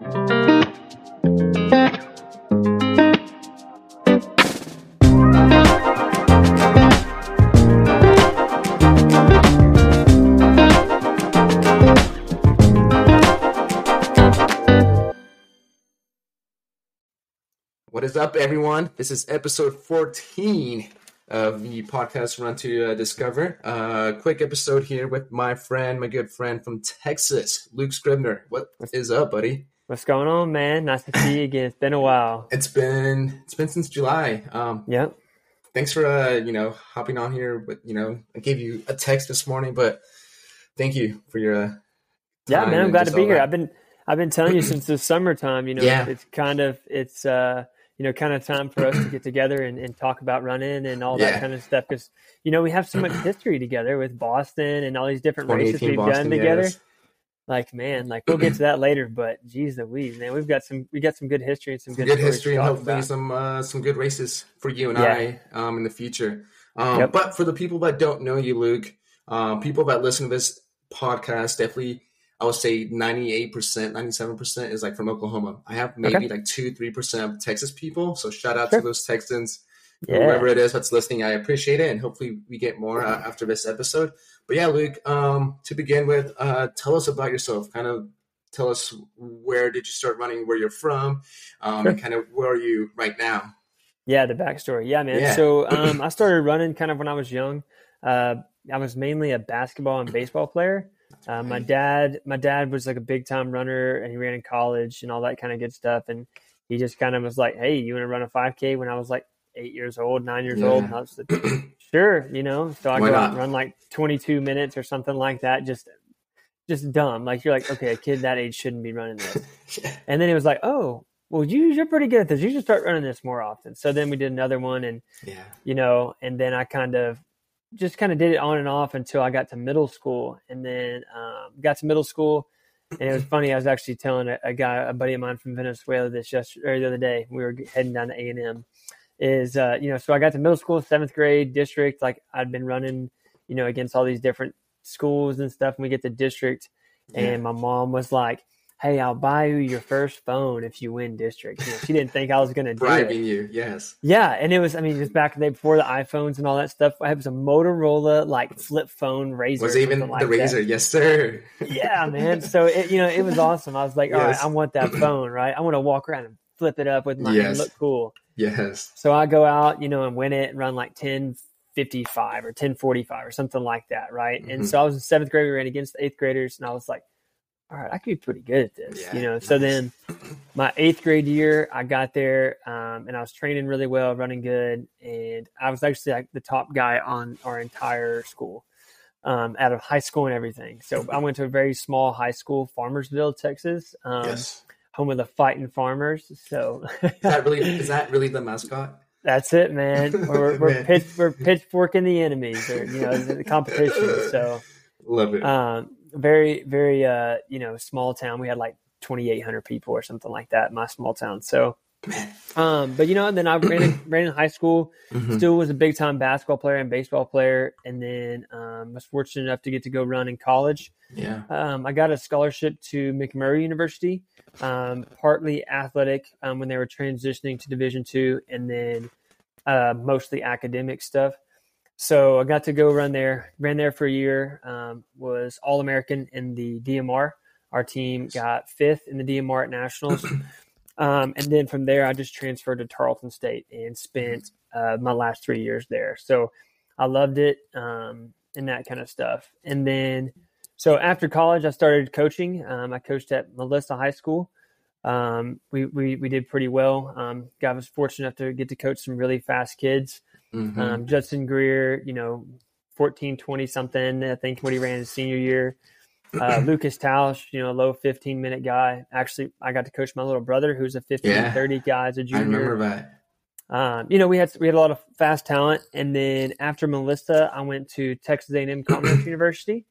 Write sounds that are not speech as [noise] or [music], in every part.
What is up, everyone? This is episode 14 of the podcast Run to uh, Discover. Uh, quick episode here with my friend, my good friend from Texas, Luke Scribner. What is up, buddy? What's going on, man? Nice to see you again. It's been a while. It's been it's been since July. Um, Yep. thanks for uh, you know hopping on here. But you know, I gave you a text this morning, but thank you for your uh, Yeah, man. I'm glad to be here. that. I've been I've been telling you since the summertime. You know, Yeah. it's kind of it's uh you know kind of time for us to get together and, and talk about running and all Yeah. that kind of stuff because you know we have so much history together with Boston and all these different races we've Boston, done together. yes. Like man, like we'll get to [clears throat] that later, but geez the Louise, man, we've got some we got some good history and some Some good, good history to and hopefully about. some uh, some good races for you and Yeah. I um, in the future. Um, Yep. But for the people that don't know you, Luke, um, people that listen to this podcast, definitely, I would say ninety eight percent, ninety seven percent is like from Oklahoma. I have maybe Okay. like two, three percent of Texas people. So shout out Sure. to those Texans, Yeah. whoever it is that's listening. I appreciate it, and hopefully we get more uh, after this episode. But yeah, Luke, um, to begin with, uh, tell us about yourself. Kind of tell us where did you start running, where you're from, um, Sure. and kind of where are you right now. Yeah, the backstory. Yeah, man. Yeah. So [clears throat] um, I started running kind of when I was young. Uh, I was mainly a basketball and baseball player. Uh, my dad, my dad was like a big time runner, and he ran in college and all that kind of good stuff. And he just kind of was like, "Hey, you want to run a 5K?" When I was like eight years old, nine years old, Yeah. and I was like, [clears throat] "Sure," you know. So I Why go out and run like 22 minutes or something like that. Just, just dumb. Like you're like, okay, a kid that age shouldn't be running this. [laughs] And then he was like, "Oh, well, you you're pretty good at this. You should start running this more often." So then we did another one, and yeah. you know, and then I kind of just kind of did it on and off until I got to middle school, and then um, got to middle school, and it was funny. I was actually telling a, a guy, a buddy of mine from Venezuela, this yesterday, or the other day. We were heading down to A and M. Is uh, you know, so I got to middle school, seventh grade district. Like I'd been running, you know, against all these different schools and stuff. And we get to district, and my mom was like, "Hey, I'll buy you your first phone if you win district." You know, she didn't think I was going to do bribing you. Yes. Yeah, and it was. I mean, it was back in the day before the iPhones and all that stuff. I was a Motorola like flip phone RAZR. Was it even the like that. RAZR? Yes, sir. Yeah, man. So it, you know, it was awesome. I was like, all right, Yes. I want that phone, right? I want to walk around and flip it up with my Yes. and look cool. Yes. So I go out, you know, and win it and run like ten fifty five or ten forty five or something like that, right? And Mhm. so I was in seventh grade. We ran against the eighth graders, and I was like, all right, I could be pretty good at this, Yeah, you know. So then my eighth grade year, I got there um, and I was training really well, running good, and I was actually like the top guy on our entire school, um, out of high school and everything. So I went to a very small high school, Farmersville, Texas, um, yes. Home of the fighting farmers. So Is that really? Is that really the mascot? [laughs] that's it, man. [laughs] We're we're, Man. pitch, we're pitchforking the enemies, or you know, the competition. So [laughs] Love it. um, very very uh, you know small town. We had like twenty eight hundred people or something like that in my small town. So, um, but you know, then I ran in, ran in high school. Mhm. Still was a big time basketball player and baseball player, and then um, was fortunate enough to get to go run in college. Yeah. Um, I got a scholarship to McMurry University, um, partly athletic um, when they were transitioning to Division two, and then uh, mostly academic stuff. So I got to go run there. Ran there for a year. Um, was All American in the DMR. Our team got fifth in the DMR at nationals. [clears throat] Um, and then from there, I just transferred to Tarleton State and spent uh, my last three years there. So I loved it um, and that kind of stuff. And then, so after college, I started coaching. Um, I coached at Melissa High School. Um, we, we, we did pretty well. Um, I was fortunate enough to get to coach some really fast kids. Mhm. Um, Judson Greer, you know, 14, 20 something, I think, when he ran his senior year. [clears throat] Uh, Lucas Tausch, you know, a low 15 minute guy. Actually, I got to coach my little brother, who's a 15, Yeah. 30 guy as a junior. remember that. Um, you know, we had we had a lot of fast talent, and then after Melissa, I went to Texas A&M [clears throat] Commerce University.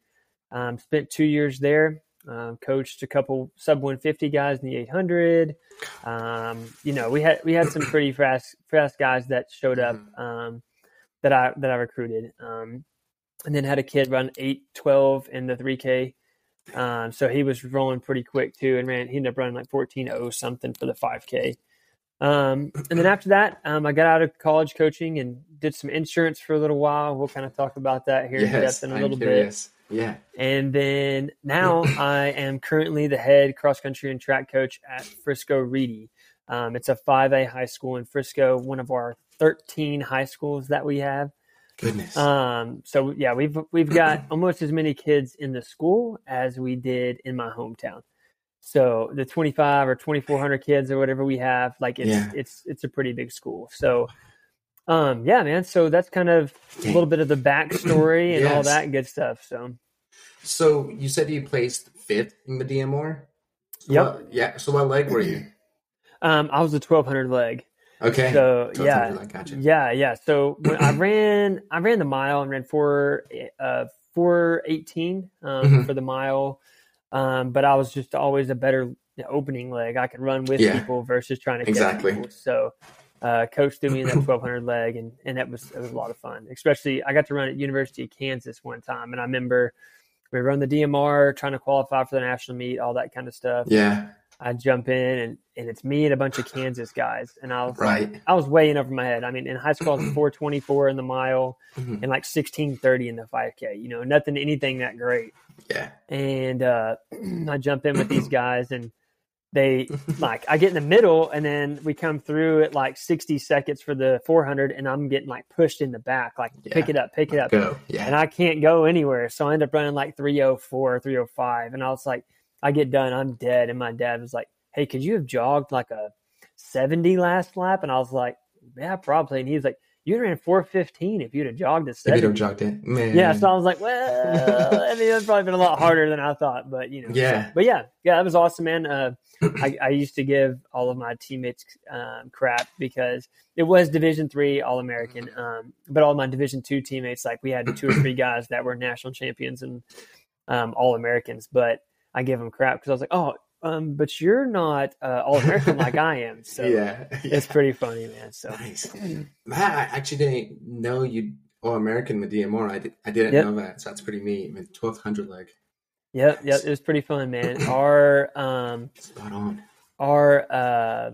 Um, spent two years there. Um, coached a couple sub 150 guys in the 800. Um, you know, we had we had some pretty fast fast guys that showed up um, that I that I recruited. Um, and then had a kid run 812 in the 3K Um, so he was rolling pretty quick too, and ran. He ended up running like fourteen oh something for the five k. Um, and then after that, um, I got out of college coaching and did some insurance for a little while. We'll kind of talk about that here yes, in a I'm little curious. bit. Yeah. And then now [clears throat] I am currently the head cross country and track coach at Frisco Reedy. Um, it's a 5A high school in Frisco, one of our 13 high schools that we have. Goodness. Um, so yeah, we've we've got [clears throat] almost as many kids in the school as we did in my hometown. So the 25 or 2400 kids or whatever we have, like it's Yeah. it's it's a pretty big school. So um yeah, man. So that's kind of a little bit of the backstory and all that good stuff. So So you said you placed fifth in the DMR. So Yep. what- yeah. So what leg were you? [clears throat] um I was a 1200 leg. Okay. So 1200 yeah, gotcha. yeah, yeah. So when I [clears throat] ran, I ran the mile and ran four, uh, four eighteen um, Mhm. for the mile. Um, but I was just always a better opening leg. I could run with Yeah. people versus trying to Exactly. people. So, uh, coach threw me in that [clears throat] twelve hundred leg, and and that was it was a lot of fun. Especially, I got to run at University of Kansas one time, and I remember we run the DMR, trying to qualify for the national meet, all that kind of stuff. Yeah. I jump in and, and it's me and a bunch of Kansas guys. And I was Right. I was way in over my head. I mean, in high school, I was [clears throat] 424 in the mile Mhm. and like 1630 in the 5K, you know, nothing, anything that great. Yeah. And uh, [clears throat] I jump in with these [clears throat] guys and they like, I get in the middle and then we come through at like 60 seconds for the 400 and I'm getting like pushed in the back, like pick it up, pick it up Go. Yeah. and I can't go anywhere. So I end up running like 304, 305. And I was like, I get done, I'm dead. And my dad was like, Hey, could you have jogged like a 70 last lap? And I was like, Yeah, probably. And he was like, You'd ran 415 if you'd have jogged a if you 70. don't jogged it, man. Yeah, so I was like, well, I mean, that's probably been a lot harder than I thought, but you know, Yeah. so- but yeah, yeah, that was awesome, man. Uh, I, I used to give all of my teammates um, crap because it was Division three All American, um, but all my Division two teammates, like we had two or three guys that were national champions and um, All Americans, but I give him crap because I was like, oh, um, but you're not uh, All American like I am, [laughs] so yeah. it's pretty funny, man. So Nice. I actually didn't know you all American with DMR. I, did, I didn't Yep. know that. So that's pretty neat. With 1200 leg. Yep, yep, it was pretty fun, [clears throat] man. Our um, Spot on. our uh,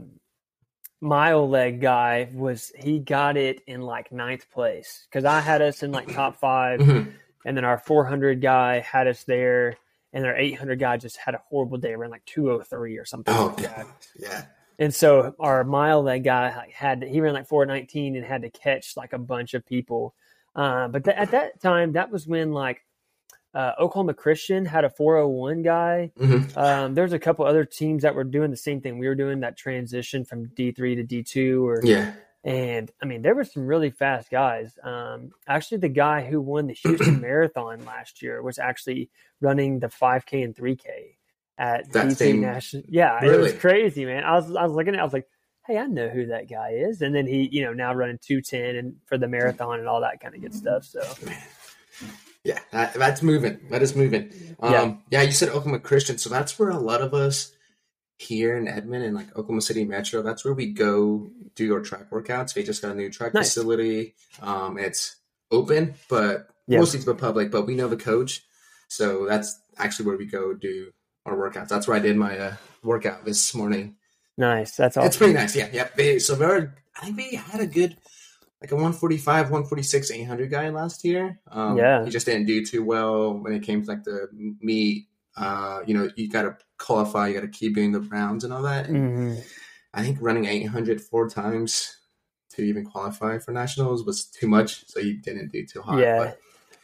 mile leg guy was he got it in like ninth place because I had us in like top five, Mhm. and then our 400 guy had us there, and our 800 guy just had a horrible day, ran like 203 or something Oh, like that. God. Yeah. And so our mile leg guy had he ran like 419 and had to catch like a bunch of people. Uh, but th- at that time, that was when like uh, Oklahoma Christian had a 401 guy. Mhm. Um, there's a couple other teams that were doing the same thing. We were doing that transition from D3 to D2, or Yeah. And I mean there were some really fast guys. Um, actually, the guy who won the [clears throat] Houston Marathon last year was actually running the 5K and 3K at That D2 same- National. Yeah, it was crazy, man. I was I was looking at, it, I was like, hey, I know who that guy is. And then he, you know, now running 210 and for the marathon and all that kind of good stuff. So Yeah. That, that's moving. That is moving. Um, Yeah. yeah. You said Oklahoma Christian. So that's where a lot of us here in Edmond and like Oklahoma City Metro, that's where we go do our track workouts. We just got a new track Nice. facility. Um, it's open, but Yeah. mostly to the public, but we know the coach. So that's actually where we go do our workouts. That's where I did my uh, workout this morning. nice. That's awesome. It's pretty nice. Yeah. Yeah. So they're, I think we had a good, like a 145, 146, 800 guy last year. Um, Yeah. He just didn't do too well when it came to like the meet. Uh, you know, you got to qualify, you got to keep doing the rounds and all that. And Mhm. I think running 800 four times to even qualify for nationals was too much. So he didn't do too hot. Yeah. But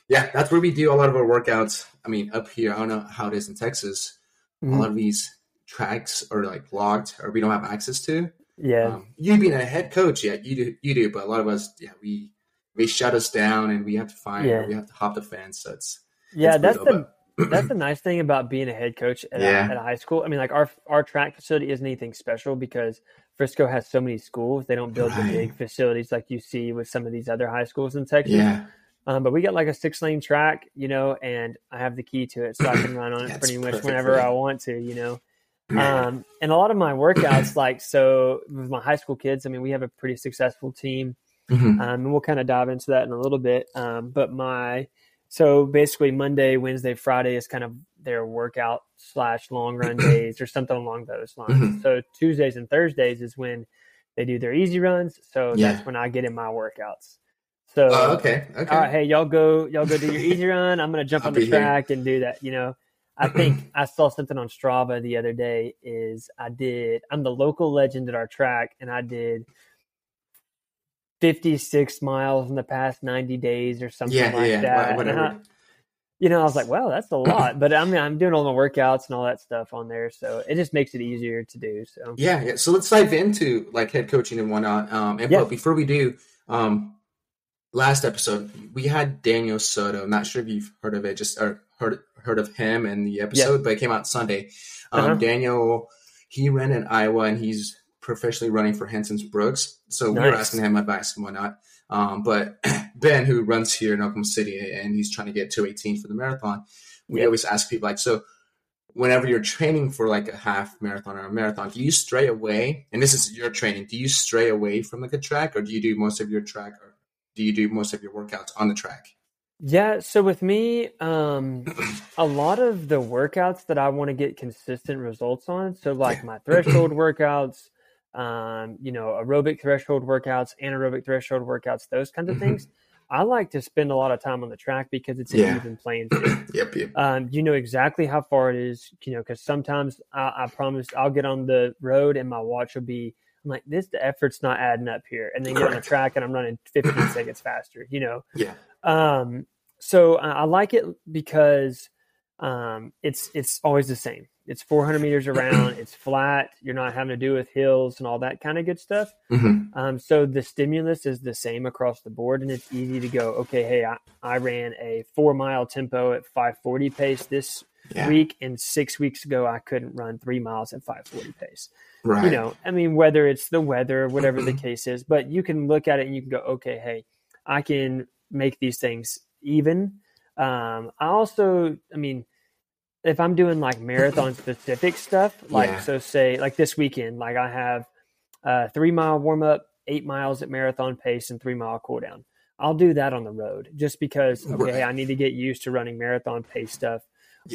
yeah, that's where we do a lot of our workouts. I mean, up here, I don't know how it is in Texas. A Mhm. lot of these tracks are like locked or we don't have access to. Yeah. Um, you being a head coach, yeah, you do, you do, but a lot of us, yeah, we they shut us down and we have to find, Yeah. we have to hop the fence. So it's yeah, it's that's brutal, the that's the [clears throat] nice thing about being a head coach at, Yeah. a, at a high school. I mean, like our our track facility isn't anything special because Frisco has so many schools. They don't build Right. the big facilities like you see with some of these other high schools in Texas. yeah, Um, but we got like a six lane track, you know, and I have the key to it, so I can run on it [clears throat] pretty much perfect whenever. I want to, you know. Um, and a lot of my workouts, like so with my high school kids, I mean, we have a pretty successful team. Mhm. Um, and we'll kind of dive into that in a little bit. Um, but my so basically Monday, Wednesday, Friday is kind of their workout slash long run [clears throat] days or something along those lines. Mhm. So Tuesdays and Thursdays is when they do their easy runs. So Yeah. that's when I get in my workouts. So Oh, okay. Okay. all right, hey, y'all go, y'all go do your easy [laughs] run. I'm gonna jump on the be here. track and do that. You know, I think [clears throat] I saw something on Strava the other day. Is I did. I'm the local legend at our track, and I did 56 miles in the past 90 days or something yeah, like yeah, that. whatever. I- you know, I was like, wow, that's a lot. But I mean, I'm doing all my workouts and all that stuff on there, so it just makes it easier to do. So Yeah, yeah. So let's dive into like head coaching and whatnot. Um, and Yeah. but before we do, um, last episode we had Daniel Soto. I'm not sure if you've heard of it, just or heard heard of him and the episode, but it came out Sunday. Um, Uh-huh. Daniel, he ran in Iowa and he's professionally running for Hansons-Brooks. So we were asking him advice and whatnot. Um, but [clears throat] Ben, who runs here in Oklahoma City, and he's trying to get to 18 for the marathon, we Yeah. always ask people like, so whenever you're training for like a half marathon or a marathon, do you stray away? And this is your training. Do you stray away from like a track, or do you do most of your track, or do you do most of your workouts on the track? Yeah, so with me, um, [clears throat] a lot of the workouts that I want to get consistent results on, so like my threshold workouts, um, you know, aerobic threshold workouts, anaerobic threshold workouts, those kinds of Mhm. things. I like to spend a lot of time on the track because it's an Yeah. even playing [clears throat] field. Yep, yep. Um, you know exactly how far it is, you know, because sometimes I, I promise I'll get on the road and my watch will be, I'm like, this, the effort's not adding up here. And then get on the track and I'm running [clears throat] 15 seconds faster, you know? Yeah. Um, so I, I like it because um, it's it's always the same. It's 400 meters around. It's flat. You're not having to do with hills and all that kind of good stuff. hmm Um, so the stimulus is the same across the board, and it's easy to go. Okay, hey, I, I ran a four mile tempo at 540 pace this Yeah. week, and six weeks ago I couldn't run three miles at 540 pace right. you know i mean whether it's the weather whatever the case is but you can look at it and you can go okay hey i can make these things even um i also i mean if i'm doing like marathon [laughs] specific stuff like Yeah. so say like this weekend like i have a three mile warm up eight miles at marathon pace and three mile cool down i'll do that on the road just because okay Right. i need to get used to running marathon pace stuff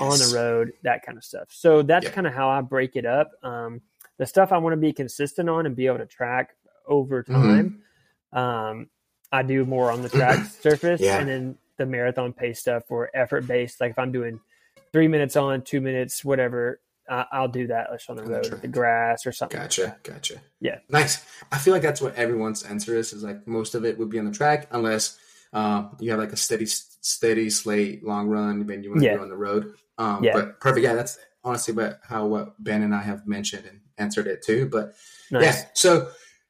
on the road, that kind of stuff. So that's Yeah. kind of how I break it up. Um, the stuff I want to be consistent on and be able to track over Mm-hmm. time, um, I do more on the track [clears throat] surface, Yeah. and then the marathon pace stuff or effort based. Like if I'm doing three minutes on, two minutes, whatever, I I'll do that just on the road, the grass or something. Gotcha, that. gotcha. Yeah. Nice. I feel like that's what everyone's answer is. Is like most of it would be on the track, unless um, you have like a steady, steady slate, long run, then you want to Yeah. go on the road. Um, Yeah. But perfect. Yeah, that's honestly what how what Ben and I have mentioned and answered it too. But Nice. yeah, so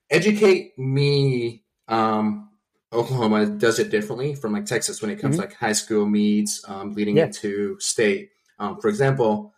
educate me. Um, Oklahoma does it differently from like Texas when it comes Mhm. to like high school meets, um, leading Yeah. into state. Um, for example,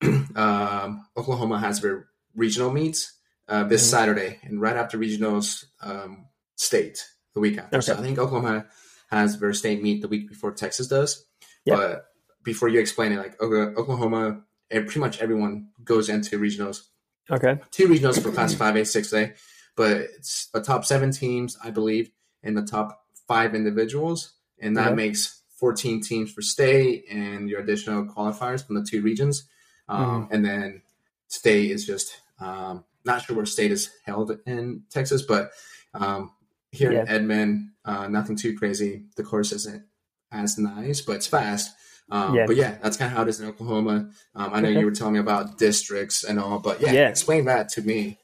[clears throat] um, Oklahoma has their regional meets uh, this Mhm. Saturday, and right after regionals, um, state the week after. So I think Oklahoma has their state meet the week before Texas does. Yeah. But before you explain it, like Oklahoma, pretty much everyone goes into regionals Okay. two regionals for class 5A, 6A, but it's the top seven teams, I believe, and the top five individuals. And that Okay. makes 14 teams for state and your additional qualifiers from the two regions. Um, And then state is just um, not sure where state is held in Texas, but um, here in Edmond, uh, nothing too crazy. The course isn't as nice, but it's fast. Um, Yeah. But yeah, that's kind of how it is in Oklahoma. Um, I know Okay. you were telling me about districts and all, but yeah, Yeah. explain that to me.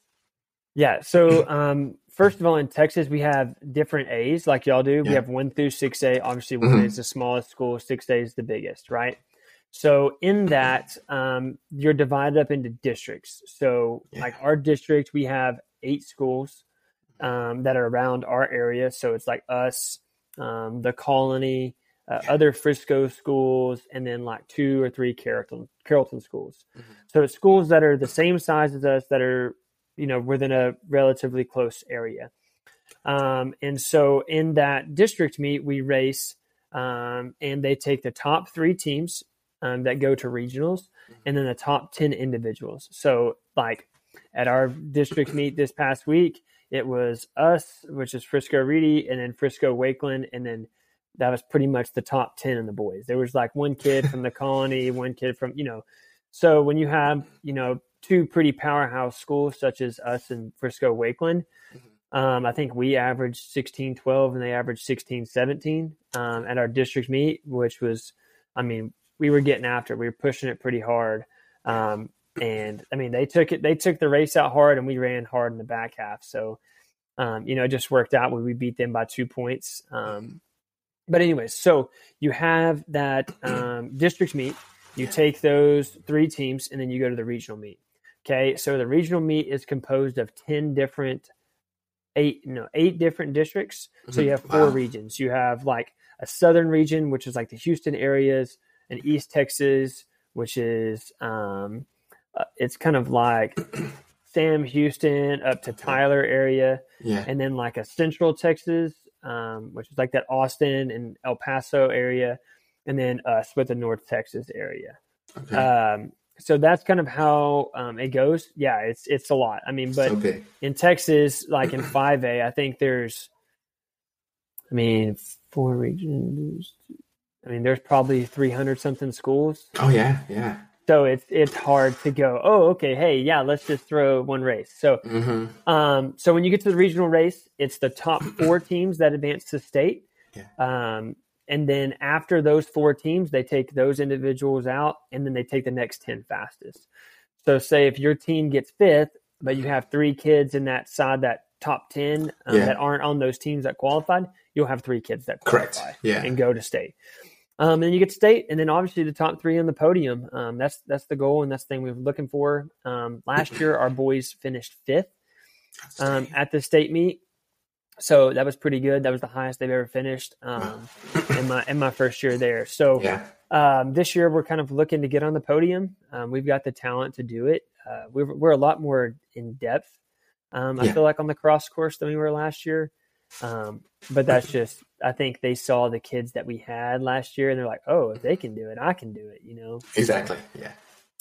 Yeah. So, um, first of all, in Texas, we have different A's like y'all do. We have one through 6A. Obviously, one Mhm. is the smallest school, 6A is the biggest, right? So, in that, um, you're divided up into districts. So, Yeah. like our district, we have eight schools um, that are around our area. So, it's like us, um, the colony, uh, other Frisco schools, and then like two or three Carrollton, Carrollton schools. Mhm. So, it's schools that are the same size as us that are you know within a relatively close area. Um, and so in that district meet we race um, and they take the top three teams um, that go to regionals and then the top 10 individuals. So like at our district [clears throat] meet this past week it was us which is frisco reedy and then frisco wakeland and then that was pretty much the top 10 in the boys. There was like one kid from the [laughs] colony, one kid from, you know, so when you have, you know, two pretty powerhouse schools such as us and Frisco Wakeland, Mm-hmm. um, I think we averaged 16, 12 and they averaged 16, 17 um, at our district meet, which was, I mean, we were getting after it. We were pushing it pretty hard. Um, and I mean, they took it, they took the race out hard and we ran hard in the back half. So, um, you know, it just worked out when we beat them by two points. Um, but anyways, so you have that um, district meet. You take those three teams, and then you go to the regional meet. Okay, so the regional meet is composed of ten different, eight no eight different districts. So you Mhm. have four Wow. regions. You have like a southern region, which is like the Houston areas, and East Texas, which is um, uh, it's kind of like [clears throat] Sam Houston up to Tyler area Yeah. and then like a central Texas, um, which is like that Austin and El Paso area, and then us with the North Texas area. Okay. Um, so that's kind of how um, it goes. Yeah, it's it's a lot. I mean, but in Texas, like in five A, I think there's, I mean, four regions. I mean, there's probably three hundred something schools. Oh yeah, yeah. So it's it's hard to go. Oh, okay. Hey, yeah, let's just throw one race. So Mm-hmm. um, so when you get to the regional race, it's the top four [clears throat] teams that advance to state. Yeah. Um, and then after those four teams, they take those individuals out and then they take the next 10 fastest. So say if your team gets fifth, but you have three kids in that side, that top 10 um, Yeah. that aren't on those teams that qualified, you'll have three kids that Correct. qualify Yeah. and go to state. Um, and you get state, and then obviously the top three on the podium. Um, that's that's the goal, and that's the thing we are looking for. Um, last year, our boys finished fifth um, at the state meet, so that was pretty good. That was the highest they've ever finished um, in my in my first year there. So yeah. um, this year we're kind of looking to get on the podium. Um, we've got the talent to do it. Uh, we're we're a lot more in depth. Um, I Yeah. feel like on the cross course than we were last year. Um, but that's just I think they saw the kids that we had last year and they're like, oh, if they can do it, I can do it. You know. Exactly. Yeah.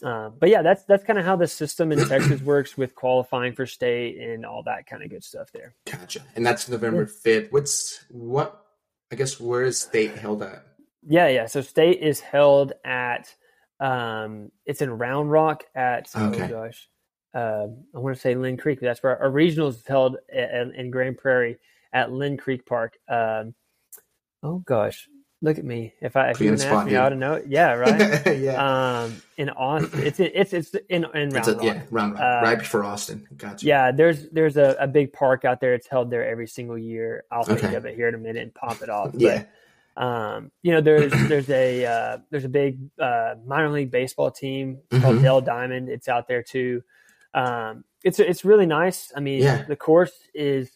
Um, but yeah, that's that's kind of how the system in Texas works with qualifying for state and all that kind of good stuff there. Gotcha. And that's November fifth. What's what? I guess where is state held at? Yeah, yeah. So state is held at um it's in Round Rock at Okay. oh gosh. Uh, I want to say Lynn Creek, but that's where our regionals is held in, in Grand Prairie at Lynn Creek Park. Um, oh gosh, look at me. If I if Put you you on would the ask me. I would know. Yeah, right. [laughs] yeah. um, in Austin, it's it's it's in in Round It's a, Rock. yeah, round rock, Uh, right before Austin. Gotcha. Yeah, there's there's a, a big park out there. It's held there every single year. I'll think Okay. of it here in a minute and pop it off. [laughs] But, Yeah. um, you know, there's there's a uh, there's a big uh, minor league baseball team called Mhm. Dell Diamond. It's out there too. Um, it's it's really nice. I mean, Yeah. the course is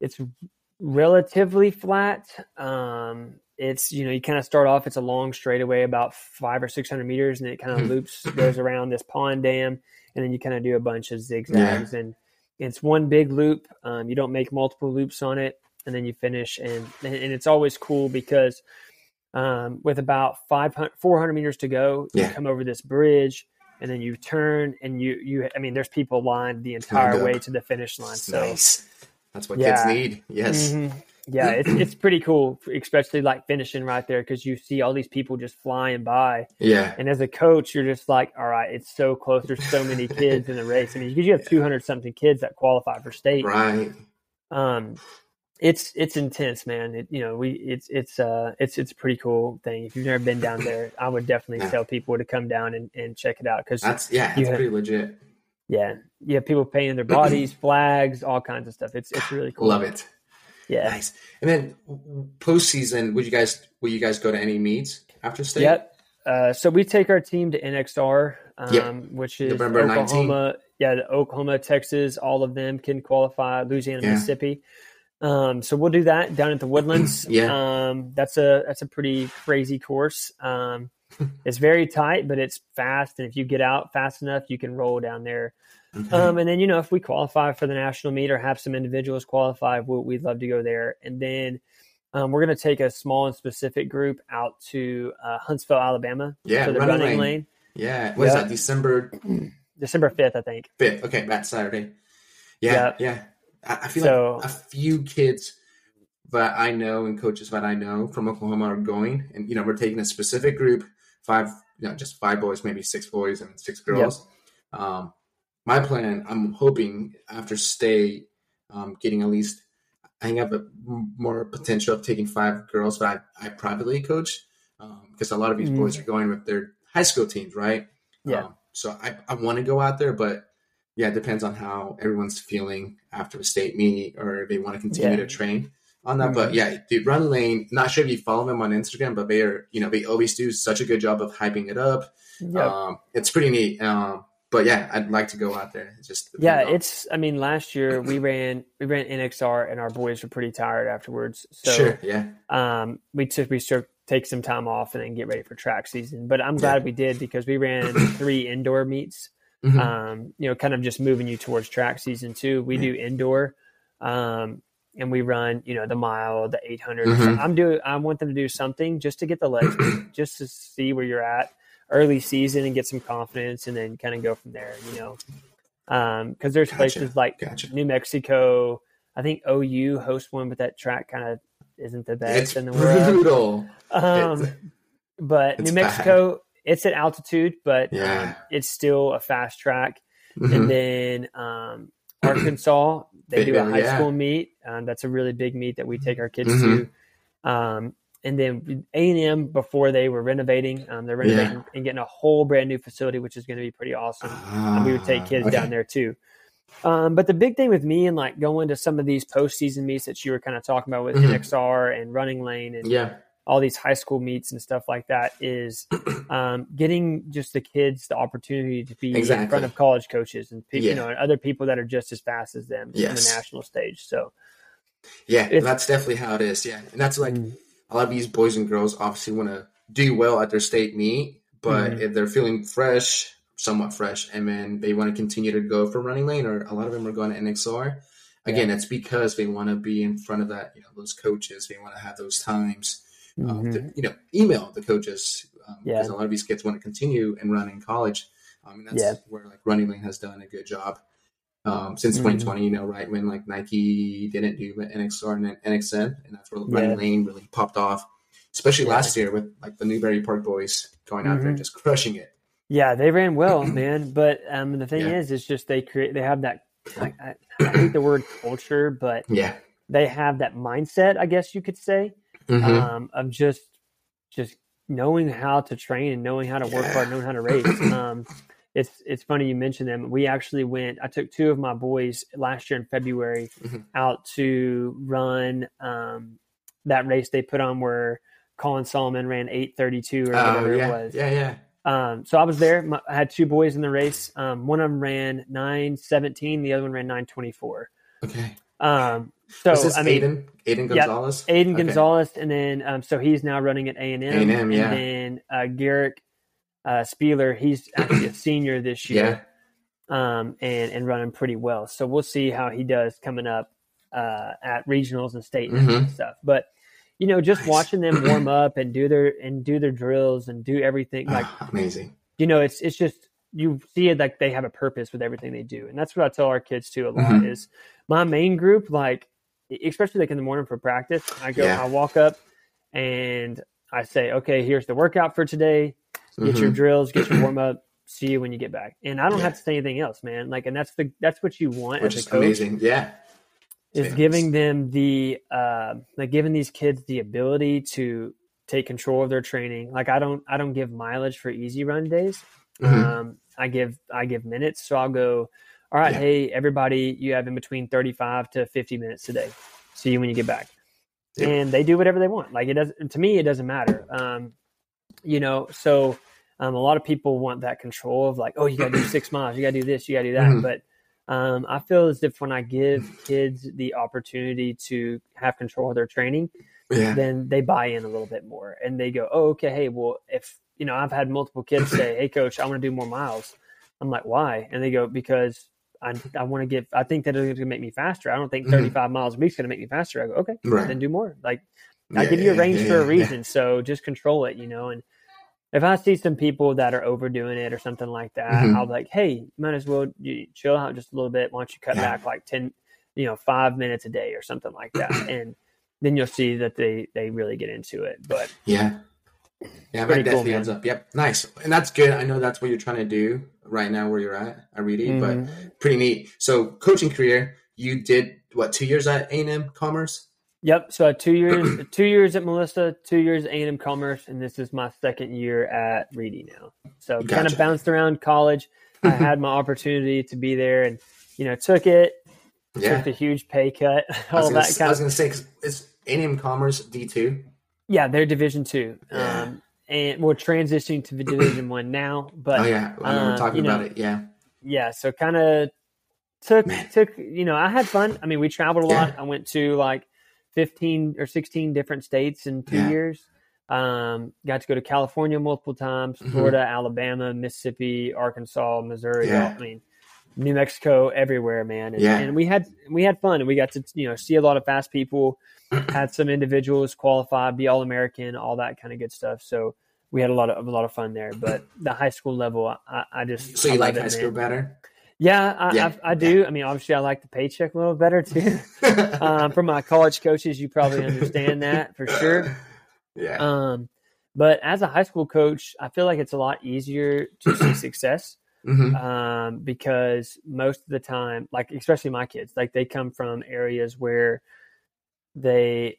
it's relatively flat. Um, it's you know you kind of start off. It's a long straightaway, about five or six hundred meters, and it kind of Mhm. loops goes around this pond dam, and then you kind of do a bunch of zigzags, and it's one big loop. Um, you don't make multiple loops on it, and then you finish, and and it's always cool because um, with about 500, 400 meters to go, you Yeah. come over this bridge. And then you turn, and you you. I mean, there's people lined the entire way to the finish line. So nice. That's what Yeah. kids need. Yes. Mhm. Yeah, it's [clears throat] it's pretty cool, especially like finishing right there because you see all these people just flying by, Yeah. and as a coach, you're just like, all right, it's so close. There's so many kids in the race. I mean, because you have 200 something kids that qualify for state. Right. Um, it's it's intense, man. It, you know, we it's it's uh it's it's a pretty cool thing. If you've never been down [laughs] there, I would definitely Yeah. tell people to come down and, and check it out because That's yeah. Have- pretty legit. Yeah, you have people painting their bodies, [clears throat] flags, all kinds of stuff. It's it's really cool. Love it. Yeah. Nice. And then postseason, would you guys will you guys go to any meets after state? Yep. Uh, so we take our team to NXR, um, Yep. which is November 19. Oklahoma. Yeah, the Oklahoma, Texas, all of them can qualify. Louisiana, Yeah. Mississippi. Um, so we'll do that down at the Woodlands. [clears throat] Yeah. Um, that's a that's a pretty crazy course. Um, it's very tight, but it's fast, and if you get out fast enough, you can roll down there. Okay. Um, and then you know if we qualify for the national meet or have some individuals qualify, we'll, we'd love to go there. And then um, we're going to take a small and specific group out to uh, Huntsville, Alabama, yeah. to the running, running, lane. lane. Yeah. What is Yeah. that? December December fifth, I think. fifth. Okay, that Saturday. Yeah. Yeah. Yeah. I, I feel So- like a few kids that I know and coaches that I know from Oklahoma are going, and you know, we're taking a specific group, five, you know, just five boys, maybe six boys and six girls. Yep. Um, my plan, I'm hoping after state, um, getting at least, I think I have a more potential of taking five girls that I, I privately coach because um, a lot of these mm. boys are going with their high school teams, right? Yeah. Um, so I, I want to go out there, but yeah, it depends on how everyone's feeling after a state meet or they want to continue yeah. to train on that. Mm-hmm. But yeah, dude, Run Lane, not sure if you follow them on Instagram, but they are, you know, they always do such a good job of hyping it up. Yep. Um, it's pretty neat. Um, but yeah, I'd like to go out there. Just yeah, it's. I mean, last year we [clears throat] ran we ran NXR and our boys were pretty tired afterwards. So sure, yeah. Um, we took we took take some time off and then get ready for track season. But I'm glad yeah. we did because we ran [clears throat] three indoor meets. Mm-hmm. Um, you know, kind of just moving you towards track season too. We do indoor. Um, and we run, you know, the mile, the 800. Mm-hmm. I'm doing, I want them to do something just to get the legs, [clears throat] [clears throat] just to see where you're at early season and get some confidence and then kind of go from there, you know. Um, cause there's gotcha. places like gotcha. New Mexico, I think OU hosts one, but that track kind of isn't the best it's in the world. Brutal. Um, it's, but it's New Mexico, bad. it's at altitude, but yeah. um, it's still a fast track. Mm-hmm. And then um, Arkansas, they do a high yeah. school meet. Um, that's a really big meet that we take our kids mm-hmm. to. Um, and then A and M before they were renovating, um, they're renovating yeah. and getting a whole brand new facility, which is going to be pretty awesome. and we would take kids okay. down there too. Um, but the big thing with me and like going to some of these postseason meets that you were kind of talking about with mm-hmm. NXR and Running Lane and yeah. All these high school meets and stuff like that is [clears throat] um, getting just the kids the opportunity to be exactly. in front of college coaches and people, yeah. you know, and other people that are just as fast as them yes. on the national stage. So, yeah, that's definitely how it is. Yeah, and that's like. Mm-hmm a lot of these boys and girls obviously want to do well at their state meet, but mm-hmm. if they're feeling fresh, somewhat fresh, and then they want to continue to go for running lane, or a lot of them are going to NXR. Again, yeah. it's because they want to be in front of that, you know, those coaches. They want to have those times, mm-hmm. um, to, you know, email the coaches um, yeah. because a lot of these kids want to continue and run in college. Um, and that's yeah. where like running lane has done a good job um, since mm-hmm. 2020, you know, right when like Nike didn't do NXR and NXN, and that's where Running Lane really popped off, especially yeah. last year with like the Newbury Park boys going out mm-hmm. there and just crushing it. Yeah, they ran well, [clears throat] man. But um, the thing yeah. is, it's just they create they have that. I, I, I, hate the [clears throat] word culture, but yeah, they have that mindset, I guess you could say, mm-hmm. um, of just just knowing how to train and knowing how to work yeah. hard, knowing how to race. Um, it's it's funny you mentioned them. We actually went. I took two of my boys last year in February mm-hmm. out to run um, that race they put on where Colin Sahlman ran eight thirty two or oh, whatever yeah. it was. Yeah, yeah. Um, so I was there. My, I had two boys in the race. Um, one of them ran nine seventeen. The other one ran nine twenty four. Okay. Um, so I mean, Aiden, Aiden Gonzalez, yeah, Aiden okay. Gonzalez, and then um, so he's now running at A and M, and then uh, Garrick uh, Spieler, he's [clears throat] actually a senior this year, yeah. um, and and running pretty well. So we'll see how he does coming up uh, at regionals and state mm-hmm. and stuff. But you know, just nice. watching them warm [clears throat] up and do their and do their drills and do everything like oh, amazing. You know, it's it's just you see it like they have a purpose with everything they do, and that's what I tell our kids too a lot. Mm-hmm. Is my main group like, especially like in the morning for practice, I go, yeah. I walk up and I say, okay, here's the workout for today get mm-hmm. your drills, get your [clears throat] warm up. See you when you get back. And I don't yeah. have to say anything else, man. Like, and that's the that's what you want Which as a coach. Amazing, yeah. Is giving them the uh, like giving these kids the ability to take control of their training. Like I don't I don't give mileage for easy run days. Mm-hmm. Um, I give I give minutes. So I'll go. All right, yeah. hey everybody, you have in between thirty five to fifty minutes today. See you when you get back. Yeah. And they do whatever they want. Like it doesn't, to me, it doesn't matter. Um, you know, so um, a lot of people want that control of like, oh, you got to do six [clears throat] miles, you got to do this, you got to do that. Mm-hmm. But um, I feel as if when I give kids the opportunity to have control of their training, yeah. then they buy in a little bit more and they go, oh, okay, hey, well, if you know, I've had multiple kids say, hey, coach, I want to do more miles. I'm like, why? And they go, because I, I want to get, I think that it's going to make me faster. I don't think mm-hmm. 35 mm-hmm. miles a week is going to make me faster. I go, okay, right. then do more. Like, I give you a range yeah, for a reason. So just control it, you know, and if I see some people that are overdoing it or something like that, mm-hmm. I'll be like, hey, might as well chill out just a little bit. Why don't you cut yeah. back like 10, you know, five minutes a day or something like that. [clears throat] and then you'll see that they they really get into it. But Yeah. Yeah, that cool, definitely man. up. Yep, nice, and that's good. I know that's what you're trying to do right now, where you're at. I read it, but mm-hmm. pretty neat. So, coaching career, you did what two years at A and M Commerce? Yep. So I two years, [clears throat] two years at Melissa, two years at A&M Commerce, and this is my second year at Reedy now. So kind of bounced around college. [laughs] I had my opportunity to be there, and you know took it. Yeah, Took a huge pay cut, [laughs] I was, all gonna, that s- I was of. gonna say because it's A and M Commerce D two. Yeah, they're Division two, Yeah. um, and we're transitioning to the Division one now. But Oh yeah, I remember uh, talking you know, about it. Yeah, yeah, so kind of took Man. took you know I had fun. I mean, we traveled a Yeah. lot. I went to like fifteen or sixteen different states in two Yeah. years. Um, got to go to California multiple times, Mhm. Florida, Alabama, Mississippi, Arkansas, Missouri. Yeah. I mean, New Mexico, everywhere, man. And, Yeah. and we had we had fun, and we got to you know see a lot of fast people. [clears throat] had some individuals qualify, be all American, all that kind of good stuff. So we had a lot of a lot of fun there. But the high school level, I, I just so I you love like it, high man. school better? Yeah, I, Yeah, I, I do. I mean, obviously, I like the paycheck a little better too. [laughs] um, from my college coaches, you probably understand that for sure. [laughs] Yeah, Um, but as a high school coach, I feel like it's a lot easier to see success hmm um, because most of the time, like especially my kids, like they come from areas where they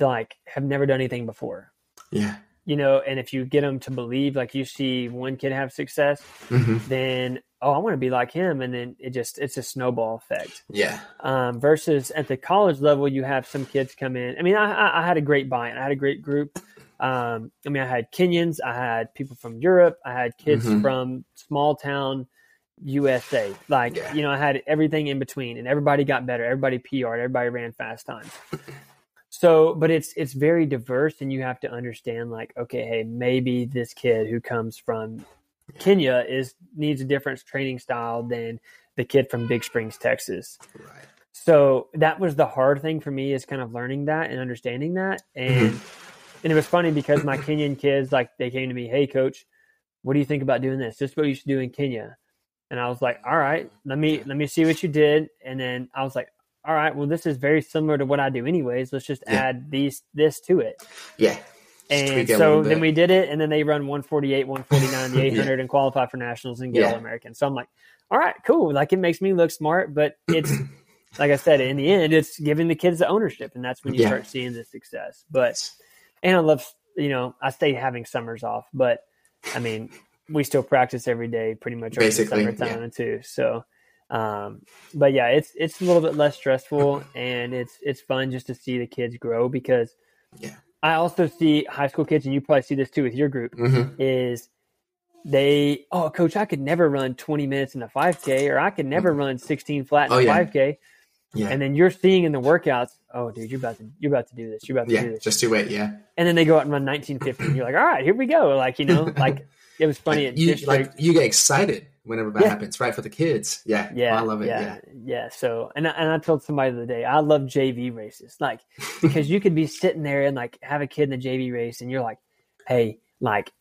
like have never done anything before. yeah, You know, and if you get them to believe, like you see one kid have success, hmm then oh, I want to be like him, and then it just it's a snowball effect. yeah, Um, versus at the college level, you have some kids come in. I mean, I, I, I had a great buy-in. I had a great group. Um, I mean, I had Kenyans, I had people from Europe, I had kids Mhm. from small town USA. Like, Yeah. you know, I had everything in between, and everybody got better. Everybody PR'd. Everybody ran fast times. So, but it's it's very diverse, and you have to understand, like, okay, hey, maybe this kid who comes from Kenya is needs a different training style than the kid from Big Springs, Texas. right. So that was the hard thing for me is kind of learning that and understanding that. And and it was funny because my Kenyan kids, like they came to me, Hey coach, what do you think about doing this? This is what you should do in Kenya. And I was like, All right, let me let me see what you did. And then I was like, All right, well this is very similar to what I do anyways. Let's just Yeah. add these this to it. Yeah. And tweak it a so then we did it, and then they run 148, 149, the [laughs] 800, and qualify for nationals and get Yeah. all American. So I'm like, all right, cool. Like it makes me look smart, but it's [clears throat] like I said, in the end, it's giving the kids the ownership, and that's when you Yeah. start seeing the success. But and I love, you know, I stay having summers off, but I mean, we still practice every day, pretty much over Basically, the summertime too. So. Um, but yeah, it's it's a little bit less stressful and it's it's fun just to see the kids grow because Yeah. I also see high school kids, and you probably see this too with your group, hmm is they, oh, coach, I could never run 20 minutes in a 5K, or I could never run 16 flat in Oh, a yeah. 5K. Yeah. And then you're seeing in the workouts, oh, dude, you're about to, you're about to do this. You're about to do this. Just do it. Yeah. And then they go out and run 1950. And you're like, all right, here we go. Like, you know, like it was funny Like, you district. like you get excited whenever that Yeah. happens, right? For the kids. Yeah. Oh, yeah, I love it. Yeah, Yeah. yeah. So, and I, and I told somebody the other day, I love JV races, like because [laughs] you could be sitting there and like have a kid in the JV race, and you're like, hey, like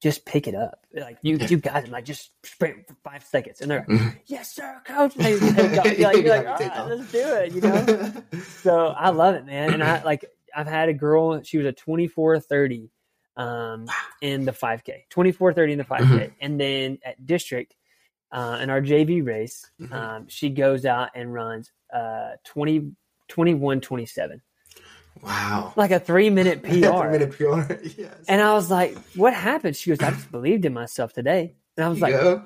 just pick it up, like you you guys, like just sprint for five seconds, and they're like, Mhm. yes, sir, coach. And they take off. You're like, you're like, all right, let's do it, you know. so I love it, man. And I like I've had a girl, she was a 24:30 um, in the 5K, 24:30 in the 5K, Mm-hmm. and then at district uh, in our JV race, Mhm. um, she goes out and runs uh, 20, 21 27, Wow. like a three minute PR. Three minute PR. Yes. And I was like, what happened? She goes, I just believed in myself today. And I was like, go.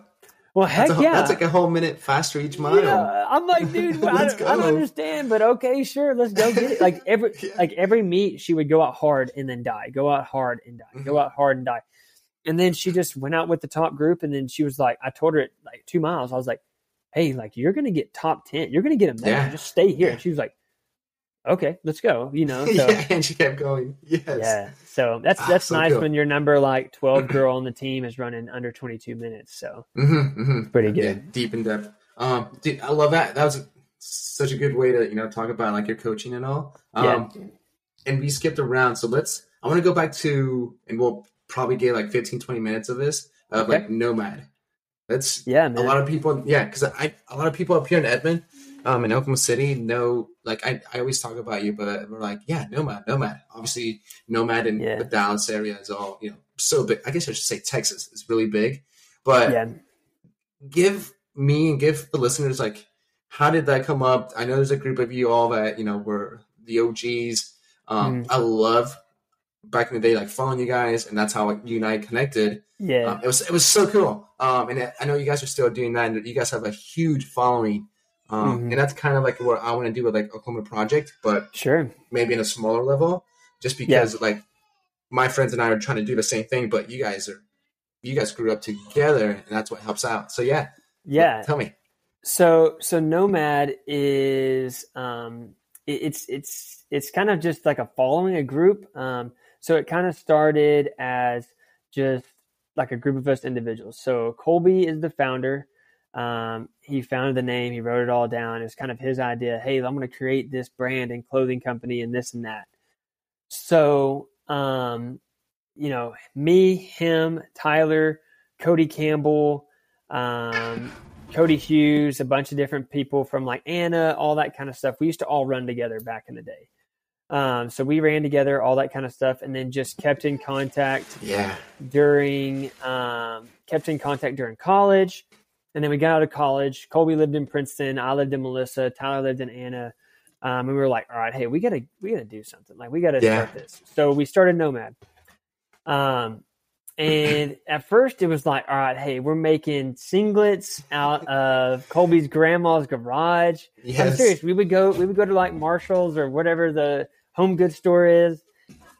well, heck that's, a, yeah. that's like a whole minute faster each mile. Yeah, I'm like, [laughs] dude, well, I, don't, I don't understand, but okay, sure, let's go get it. Like every, [laughs] Yeah. like every meet, she would go out hard and then die, go out hard and die, Mm-hmm. go out hard and die, and then she just went out with the top group, and then she was like, I told her at like two miles, I was like, hey, like you're gonna get top ten, you're gonna get a medal, Yeah. just stay here. And she was like, okay, let's go, you know. [laughs] So yeah, and she kept going. Yes. yeah, so that's Ah, that's so nice cool. when your number like twelve [clears throat] girl on the team is running under twenty two minutes. So Mm-hmm, mm-hmm. pretty Yeah, good. deep in depth. Um, dude, I love that. That was such a good way to you know talk about like your coaching and all. Um, and we skipped around, so let's. I want to go back to, and we'll probably get like 15, 20 minutes of this of Okay. like Nomad. That's Yeah, a lot of people. Yeah, because I a lot of people up here in Edmond, um, in Oklahoma City know. Like I, I always talk about you, but we're like, yeah, Nomad, Nomad. Obviously, Nomad in Yeah. the Dallas area is all you know so big. I guess I should say Texas is really big, but yeah. give me and give the listeners like how did that come up i know there's a group of you all that you know were the og's um Mhm. i love back in the day like following you guys and that's how like, you and i connected Yeah. um, it was it was so cool um and i know you guys are still doing that and you guys have a huge following um Mhm. and that's kind of like what i want to do with like oklahoma project but sure. maybe in a smaller level just because like my friends and i are trying to do the same thing but you guys are you guys grew up together and that's what helps out so yeah Yeah. tell me So so Nomad is um it, it's it's it's kind of just like a following a group. Um so it kind of started as just like a group of us individuals. So Colby is the founder. Um, he founded the name, he wrote it all down. It's kind of his idea. Hey, I'm going to create this brand and clothing company and this and that. So, um, you know, me, him, Tyler, Cody Campbell, um, Cody Hughes, a bunch of different people from like Anna, all that kind of stuff. We used to all run together back in the day. Um, so we ran together, all that kind of stuff, and then just kept in contact yeah during um, kept in contact during college, and then we got out of college. Colby lived in Princeton. I lived in Melissa. Tyler lived in Anna. Um, and we were like, all right, hey, we gotta we gotta do something. Like we gotta Yeah. start this. So we started Nomad. Um, and at first it was like, all right, hey, we're making singlets out of Colby's grandma's garage. I'm serious. We would go we would go to like Marshalls or whatever the home goods store is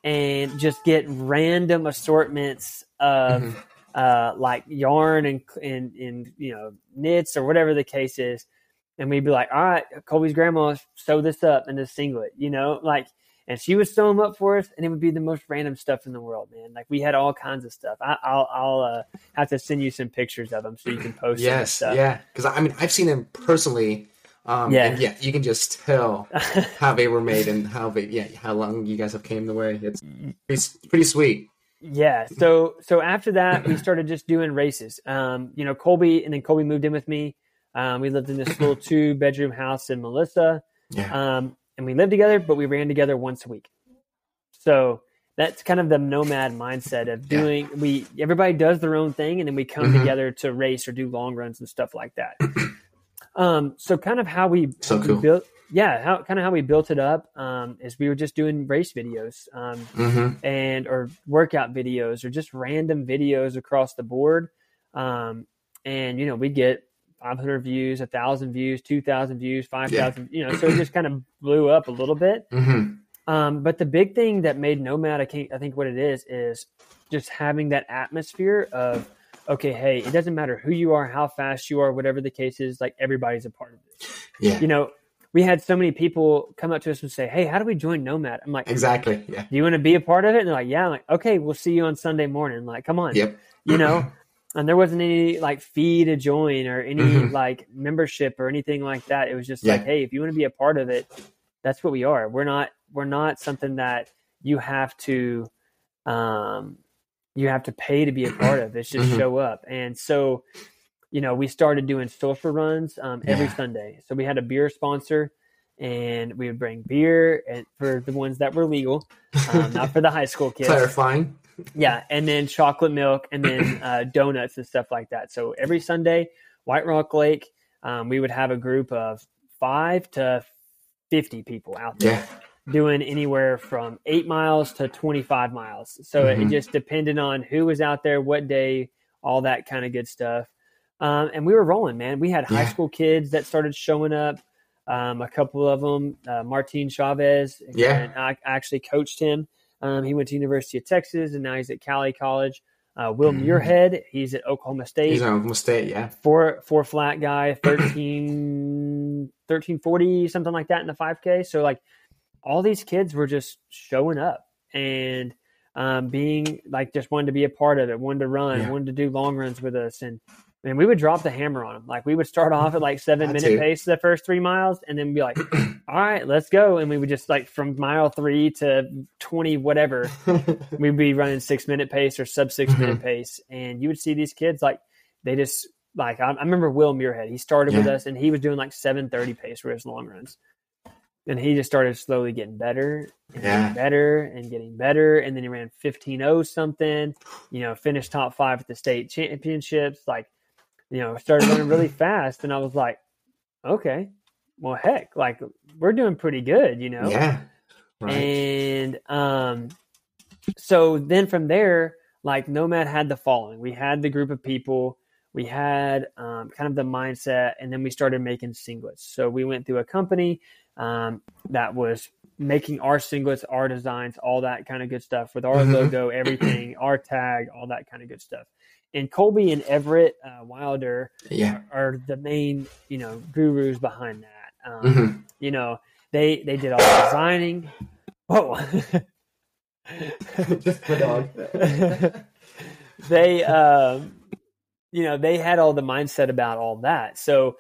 and just get random assortments of Mhm. uh like yarn and and and you know knits or whatever the case is. And we'd be like, all right, Colby's grandma sew this up in this singlet, you know, like and she would sew them up for us, and it would be the most random stuff in the world, man. Like we had all kinds of stuff. I, I'll I'll uh, have to send you some pictures of them so you can post yes stuff. yeah because i mean i've seen them personally um Yeah. and yeah you can just tell [laughs] how they were made and how they yeah how long you guys have came the way it's pretty, pretty sweet Yeah. So so after that, we started just doing races. Um, you know, Colby and then Colby moved in with me. Um, we lived in this little [coughs] two bedroom house in Melissa, yeah um, and we lived together, but we ran together once a week. So that's kind of the nomad mindset of Yeah. doing. We everybody does their own thing, and then we come Mhm. together to race or do long runs and stuff like that. [clears throat] um, so kind of how we, So how we cool. built. Yeah, how kind of how we built it up um, is we were just doing race videos. Um, mm-hmm. and or workout videos or just random videos across the board. Um, and you know, we'd get 500 views, a thousand views, 2000 views, 5000, you know, so it just kind of blew up a little bit. Mm-hmm. Um, but the big thing that made Nomad, I, can't, I think what it is, is just having that atmosphere of, okay, hey, it doesn't matter who you are, how fast you are, whatever the case is, like everybody's a part of it. yeah You know, we had so many people come up to us and say, hey, how do we join Nomad? I'm like, exactly yeah do you want to be a part of it? And they're like, yeah. I'm like, okay, we'll see you on Sunday morning. Like, come on, yep you know. [clears throat] And there wasn't any like fee to join or any Mhm. like membership or anything like that. It was just Yeah. like, hey, if you want to be a part of it, that's what we are. We're not we're not something that you have to um you have to pay to be a part of. It's just Mhm. show up. And so, you know, we started doing social runs um, every Yeah. Sunday. So we had a beer sponsor and we would bring beer and for the ones that were legal, um, not for the high school kids. clarifying Yeah, and then chocolate milk, and then [clears throat] uh, donuts and stuff like that. So every Sunday, White Rock Lake, um, we would have a group of five to fifty people out there yeah doing anywhere from eight miles to twenty-five miles. So it Mhm. just depended on who was out there, what day, all that kind of good stuff. Um, and we were rolling, man. We had high Yeah. school kids that started showing up. Um, a couple of them, uh, Martin Chavez, Yeah. and I actually coached him. Um, he went to University of Texas, and now he's at Cali College. Uh, Will Mhm. Muirhead, he's at Oklahoma State. he's on Oklahoma State yeah four four flat guy, [coughs] 13, 1340, something like that in the 5K. So like all these kids were just showing up and um, being like just wanted to be a part of it, wanted to run, Yeah. wanted to do long runs with us, and and we would drop the hammer on them. Like we would start off at like [laughs] seven minute too. pace the first three miles, and then be like, [clears throat] all right, let's go, and we would just like from mile three to twenty whatever [laughs] we'd be running six minute pace or sub 6 minute mm-hmm. pace and you would see these kids like they just like I, I remember Will Muirhead. He started with us, and he was doing like seven thirty pace for his long runs, and he just started slowly getting better and Yeah. getting better and getting better, and then he ran fifteen oh something. You know, finished top five at the state championships. Like, you know, started running really fast, and I was like, okay, well, heck, like we're doing pretty good. You know, Yeah. Right. and um, so then from there, like Nomad had the following. We had the group of people, we had um, kind of the mindset, and then we started making singlets. So we went through a company um, that was making our singlets, our designs, all that kind of good stuff with our Mhm. logo, everything, our tag, all that kind of good stuff. And Colby and Everett uh, Wilder yeah. are the main, you know, gurus behind that. Um, Mhm. you know, they they did all the designing. Whoa. [laughs] Just my dog. [laughs] they um you know, they had all the mindset about all that. So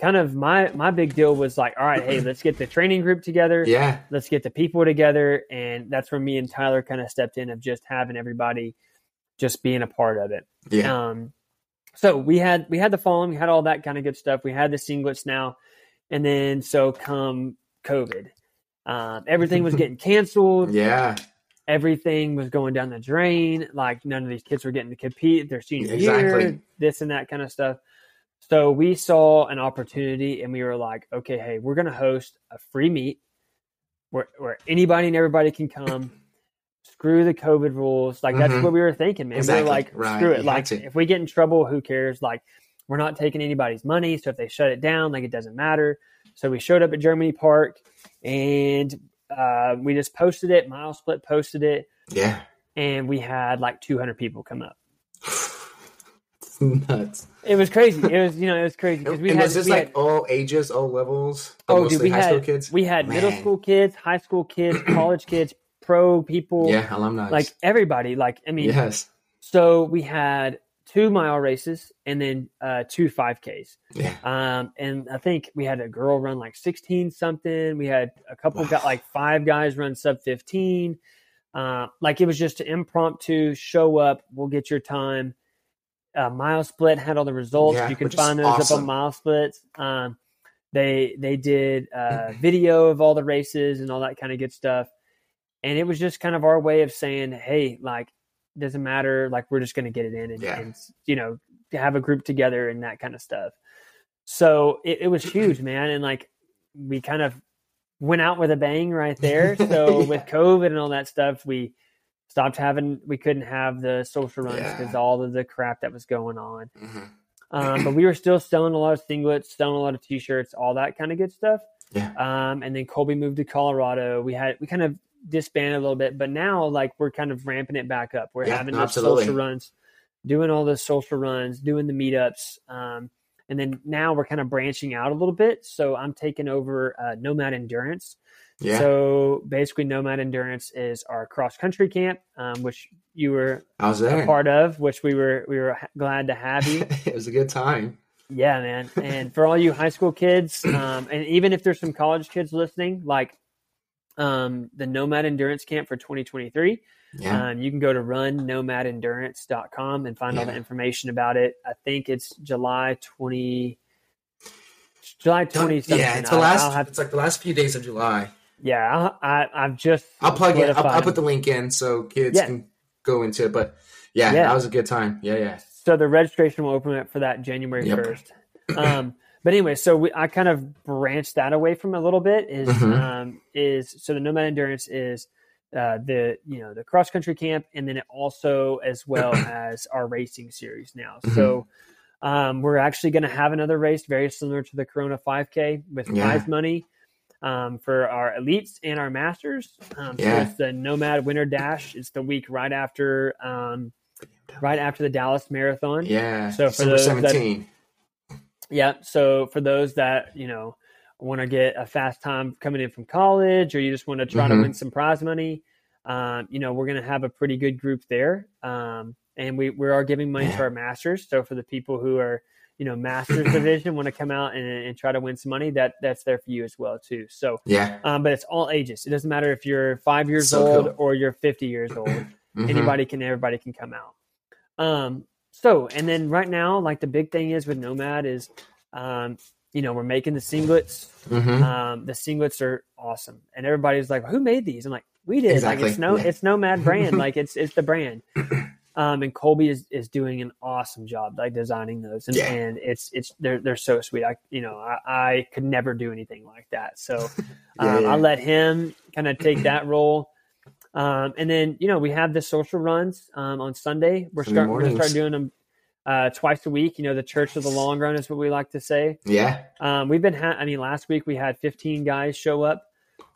kind of my my big deal was like, all right, hey, let's get the training group together. Yeah. Let's get the people together. And that's where me and Tyler kind of stepped in of just having everybody just being a part of it. Yeah. Um, so we had we had the following, we had all that kind of good stuff. We had the singlets now, and then so come COVID, um, everything was getting [laughs] canceled. Yeah. Everything was going down the drain. Like none of these kids were getting to compete their senior Exactly. year, this and that kind of stuff. So we saw an opportunity, and we were like, okay, hey, we're going to host a free meet where where anybody and everybody can come. [laughs] Screw the COVID rules. Like that's Mhm. what we were thinking, man. Exactly. We were like, Right. screw it. had Like if we get in trouble, who cares? Like we're not taking anybody's money, so if they shut it down, like it doesn't matter. So we showed up at Germany Park, and uh, we just posted it. Mile Split posted it, Yeah. and we had like 200 people come up. [laughs] Nuts. It was crazy. It was [laughs] you know it was crazy because we and had was this like had, all ages, all levels? oh dude we high had kids? we had middle school kids, high school kids, [clears throat] college kids, pro people, yeah, alumni. like everybody. Like I mean, yes. so we had two mile races and then uh, two 5Ks. Yeah. Um, and I think we had a girl run like 16 something. We had a couple got like five guys run sub 15. Uh, like it was just an impromptu show up. We'll get your time. Uh, mile split had all the results. Yeah, you can find those up on mile splits. Um, they they did uh, [clears throat] video of all the races and all that kind of good stuff. And it was just kind of our way of saying, hey, like doesn't matter. Like we're just going to get it in and, Yeah. and you know have a group together and that kind of stuff. So it, it was huge, man, and like we kind of went out with a bang right [laughs] there. So Yeah. with COVID and all that stuff, we stopped having we couldn't have the social runs Yeah. because all of the crap that was going on. Mhm. Um, but we were still selling a lot of singlets, selling a lot of t-shirts, all that kind of good stuff. Yeah. Um, and then Colby moved to Colorado. We had we kind of disbanded a little bit, but now like we're kind of ramping it back up. We're Yeah, having the social runs, doing all the social runs, doing the meetups. Um, and then now we're kind of branching out a little bit. So I'm taking over uh, Nomad Endurance. Yeah. So basically, Nomad Endurance is our cross country camp, um, which you were I was a part of, which we were we were glad to have you. [laughs] it was a good time. Yeah, man. And for all you high school kids, um, and even if there's some college kids listening, like um, the Nomad Endurance Camp for 2023, Yeah. um, you can go to runnomadendurance.com and find all the information about it. I think it's July 20. July 20 yeah, it's the last. Have, it's like the last few days of July. yeah, I, I, I've just. I'll plug it. I'll, I'll put the link in so kids Yeah. can go into it. But yeah, Yeah. that was a good time. Yeah, yeah. So the registration will open up for that January Yep. first. Um, but anyway, so we, I kind of branched that away from a little bit. Is Mhm. um, is so the Nomad Endurance is uh, the you know the cross country camp, and then it also as well [clears throat] as our racing series now. Mm-hmm. So um, we're actually going to have another race very similar to the Corona 5K with Yeah. prize money. Um, for our elites and our masters, um, so Yeah. it's the Nomad Winter Dash. It's the week right after, um, right after the Dallas Marathon. Yeah. So for December those that- seventeen. Yeah. So for those that, you know, want to get a fast time coming in from college or you just want to try to Mhm. win some prize money, um, you know, we're going to have a pretty good group there. Um, and we, we are giving money to our masters. So for the people who are, you know, masters [clears throat] division want to come out and, and try to win some money, that that's there for you as well too. So, Yeah. um, but it's all ages. It doesn't matter if you're five years So old cool. or you're 50 years old [clears throat] Mhm. anybody can everybody can come out um so, and then right now, like the big thing is with Nomad is, um, you know, we're making the singlets. Mhm. Um, the singlets are awesome, and everybody's like, "Who made these?" I'm like, "We did." Exactly, Like it's no, yeah. it's Nomad brand. [laughs] like it's it's the brand. Um, and Colby is, is doing an awesome job, like designing those, and, Yeah. and it's it's they're they're so sweet. I you know I, I could never do anything like that, so [laughs] um, yeah. I let him kind of take that role. Um, and then you know we have the social runs um, on Sunday. We're starting we're gonna start doing them uh, twice a week. You know the Church of the Long Run is what we like to say. Yeah. Um, we've been, ha- I mean, last week we had 15 guys show up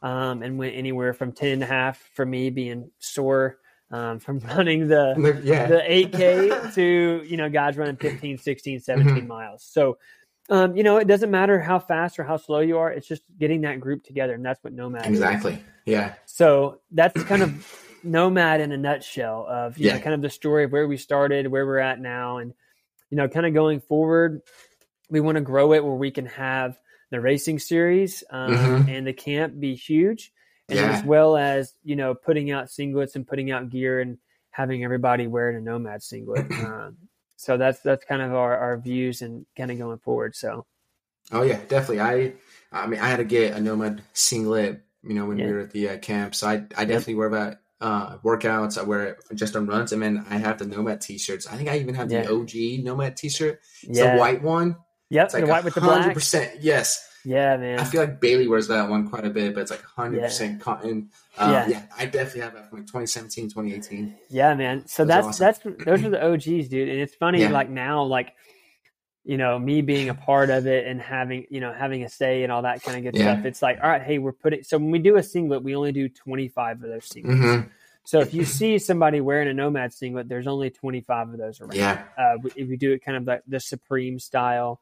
um, and went anywhere from 10 and a half for me being sore um, from [laughs] running the, [laughs] Yeah. the 8K to, you know, guys running 15, 16, 17 Mhm. miles. So, um, you know, it doesn't matter how fast or how slow you are. It's just getting that group together. And that's what Nomad is. exactly. Yeah. So that's kind of Nomad in a nutshell of, you know, Yeah. kind of the story of where we started, where we're at now. And, you know, kind of going forward, we want to grow it where we can have the racing series um, Mhm. and the camp be huge. And Yeah. as well as, you know, putting out singlets and putting out gear and having everybody wearing a Nomad singlet. [clears throat] um, so that's, that's kind of our, our views and kind of going forward. So, Oh yeah, definitely. I, I mean, I had to get a Nomad singlet. You know, when Yeah. we were at the uh, camp, so I, I definitely wear that uh, workouts. I wear it just on runs, and then I have the Nomad t-shirts. I think I even have Yeah. the OG Nomad t-shirt. It's yeah. the white one. Yep. It's like the white with the black. percent. Yes, Yeah, man. I feel like Bailey wears that one quite a bit, but it's like hundred percent cotton. Um, Yeah. yeah. I definitely have that from like 2017, 2018. Yeah, man. So That's that's awesome. that's those are the OGs, dude. And it's funny, Yeah. like now, like you know, me being a part of it and having you know having a say and all that kind of good Yeah. stuff. It's like, all right, hey, we're putting. So when we do a singlet, we only do twenty five of those singlets. hmm So if you see somebody wearing a nomad singlet, there's only twenty five of those around. Yeah, Uh, we, we do it kind of like the Supreme style,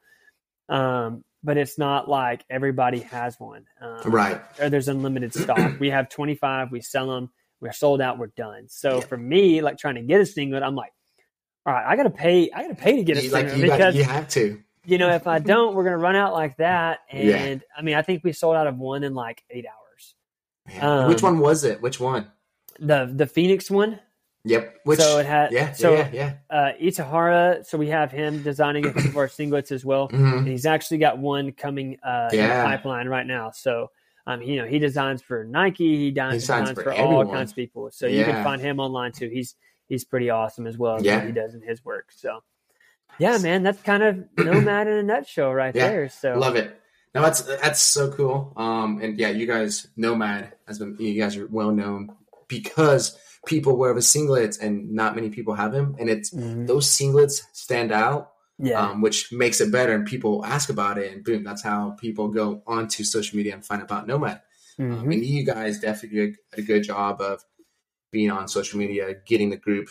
um, but it's not like everybody has one. Um, right. or there's unlimited [clears throat] stock. we have 25, we sell them, we're sold out, we're done. So Yeah. for me, like trying to get a singlet, I'm like, all right, I gotta pay, I gotta pay to get a You, singlet like you, got, because you have to. you know if I don't, we're gonna run out like that. [laughs] And Yeah. I mean, I think we sold out of one in like eight hours. Yeah. Which Um, one was it? Which one? The the Phoenix one. Yep. Which? so it had yeah, so yeah, yeah, uh Itahara. So we have him designing a couple of our singlets as well. yeah. hmm and he's actually got one coming uh, in the pipeline right now. So, um, you know, he designs for Nike. He designs, designs designs for for, all kinds of people. So you can find him online too. He's he's pretty awesome as well. Yeah. what he does in his work. So, yeah, man, that's kind of [clears throat] Nomad in a nutshell right Yeah. there. So, Love it. No, that's that's so cool. Um, and yeah, you guys, Nomad has been. You guys are well known because people wear the singlets, and not many people have them. And it's Mhm. those singlets stand out, yeah, um, which makes it better. And people ask about it, and boom, that's how people go onto social media and find about Nomad. Um, Mhm. and you guys definitely did a good job of being on social media, getting the group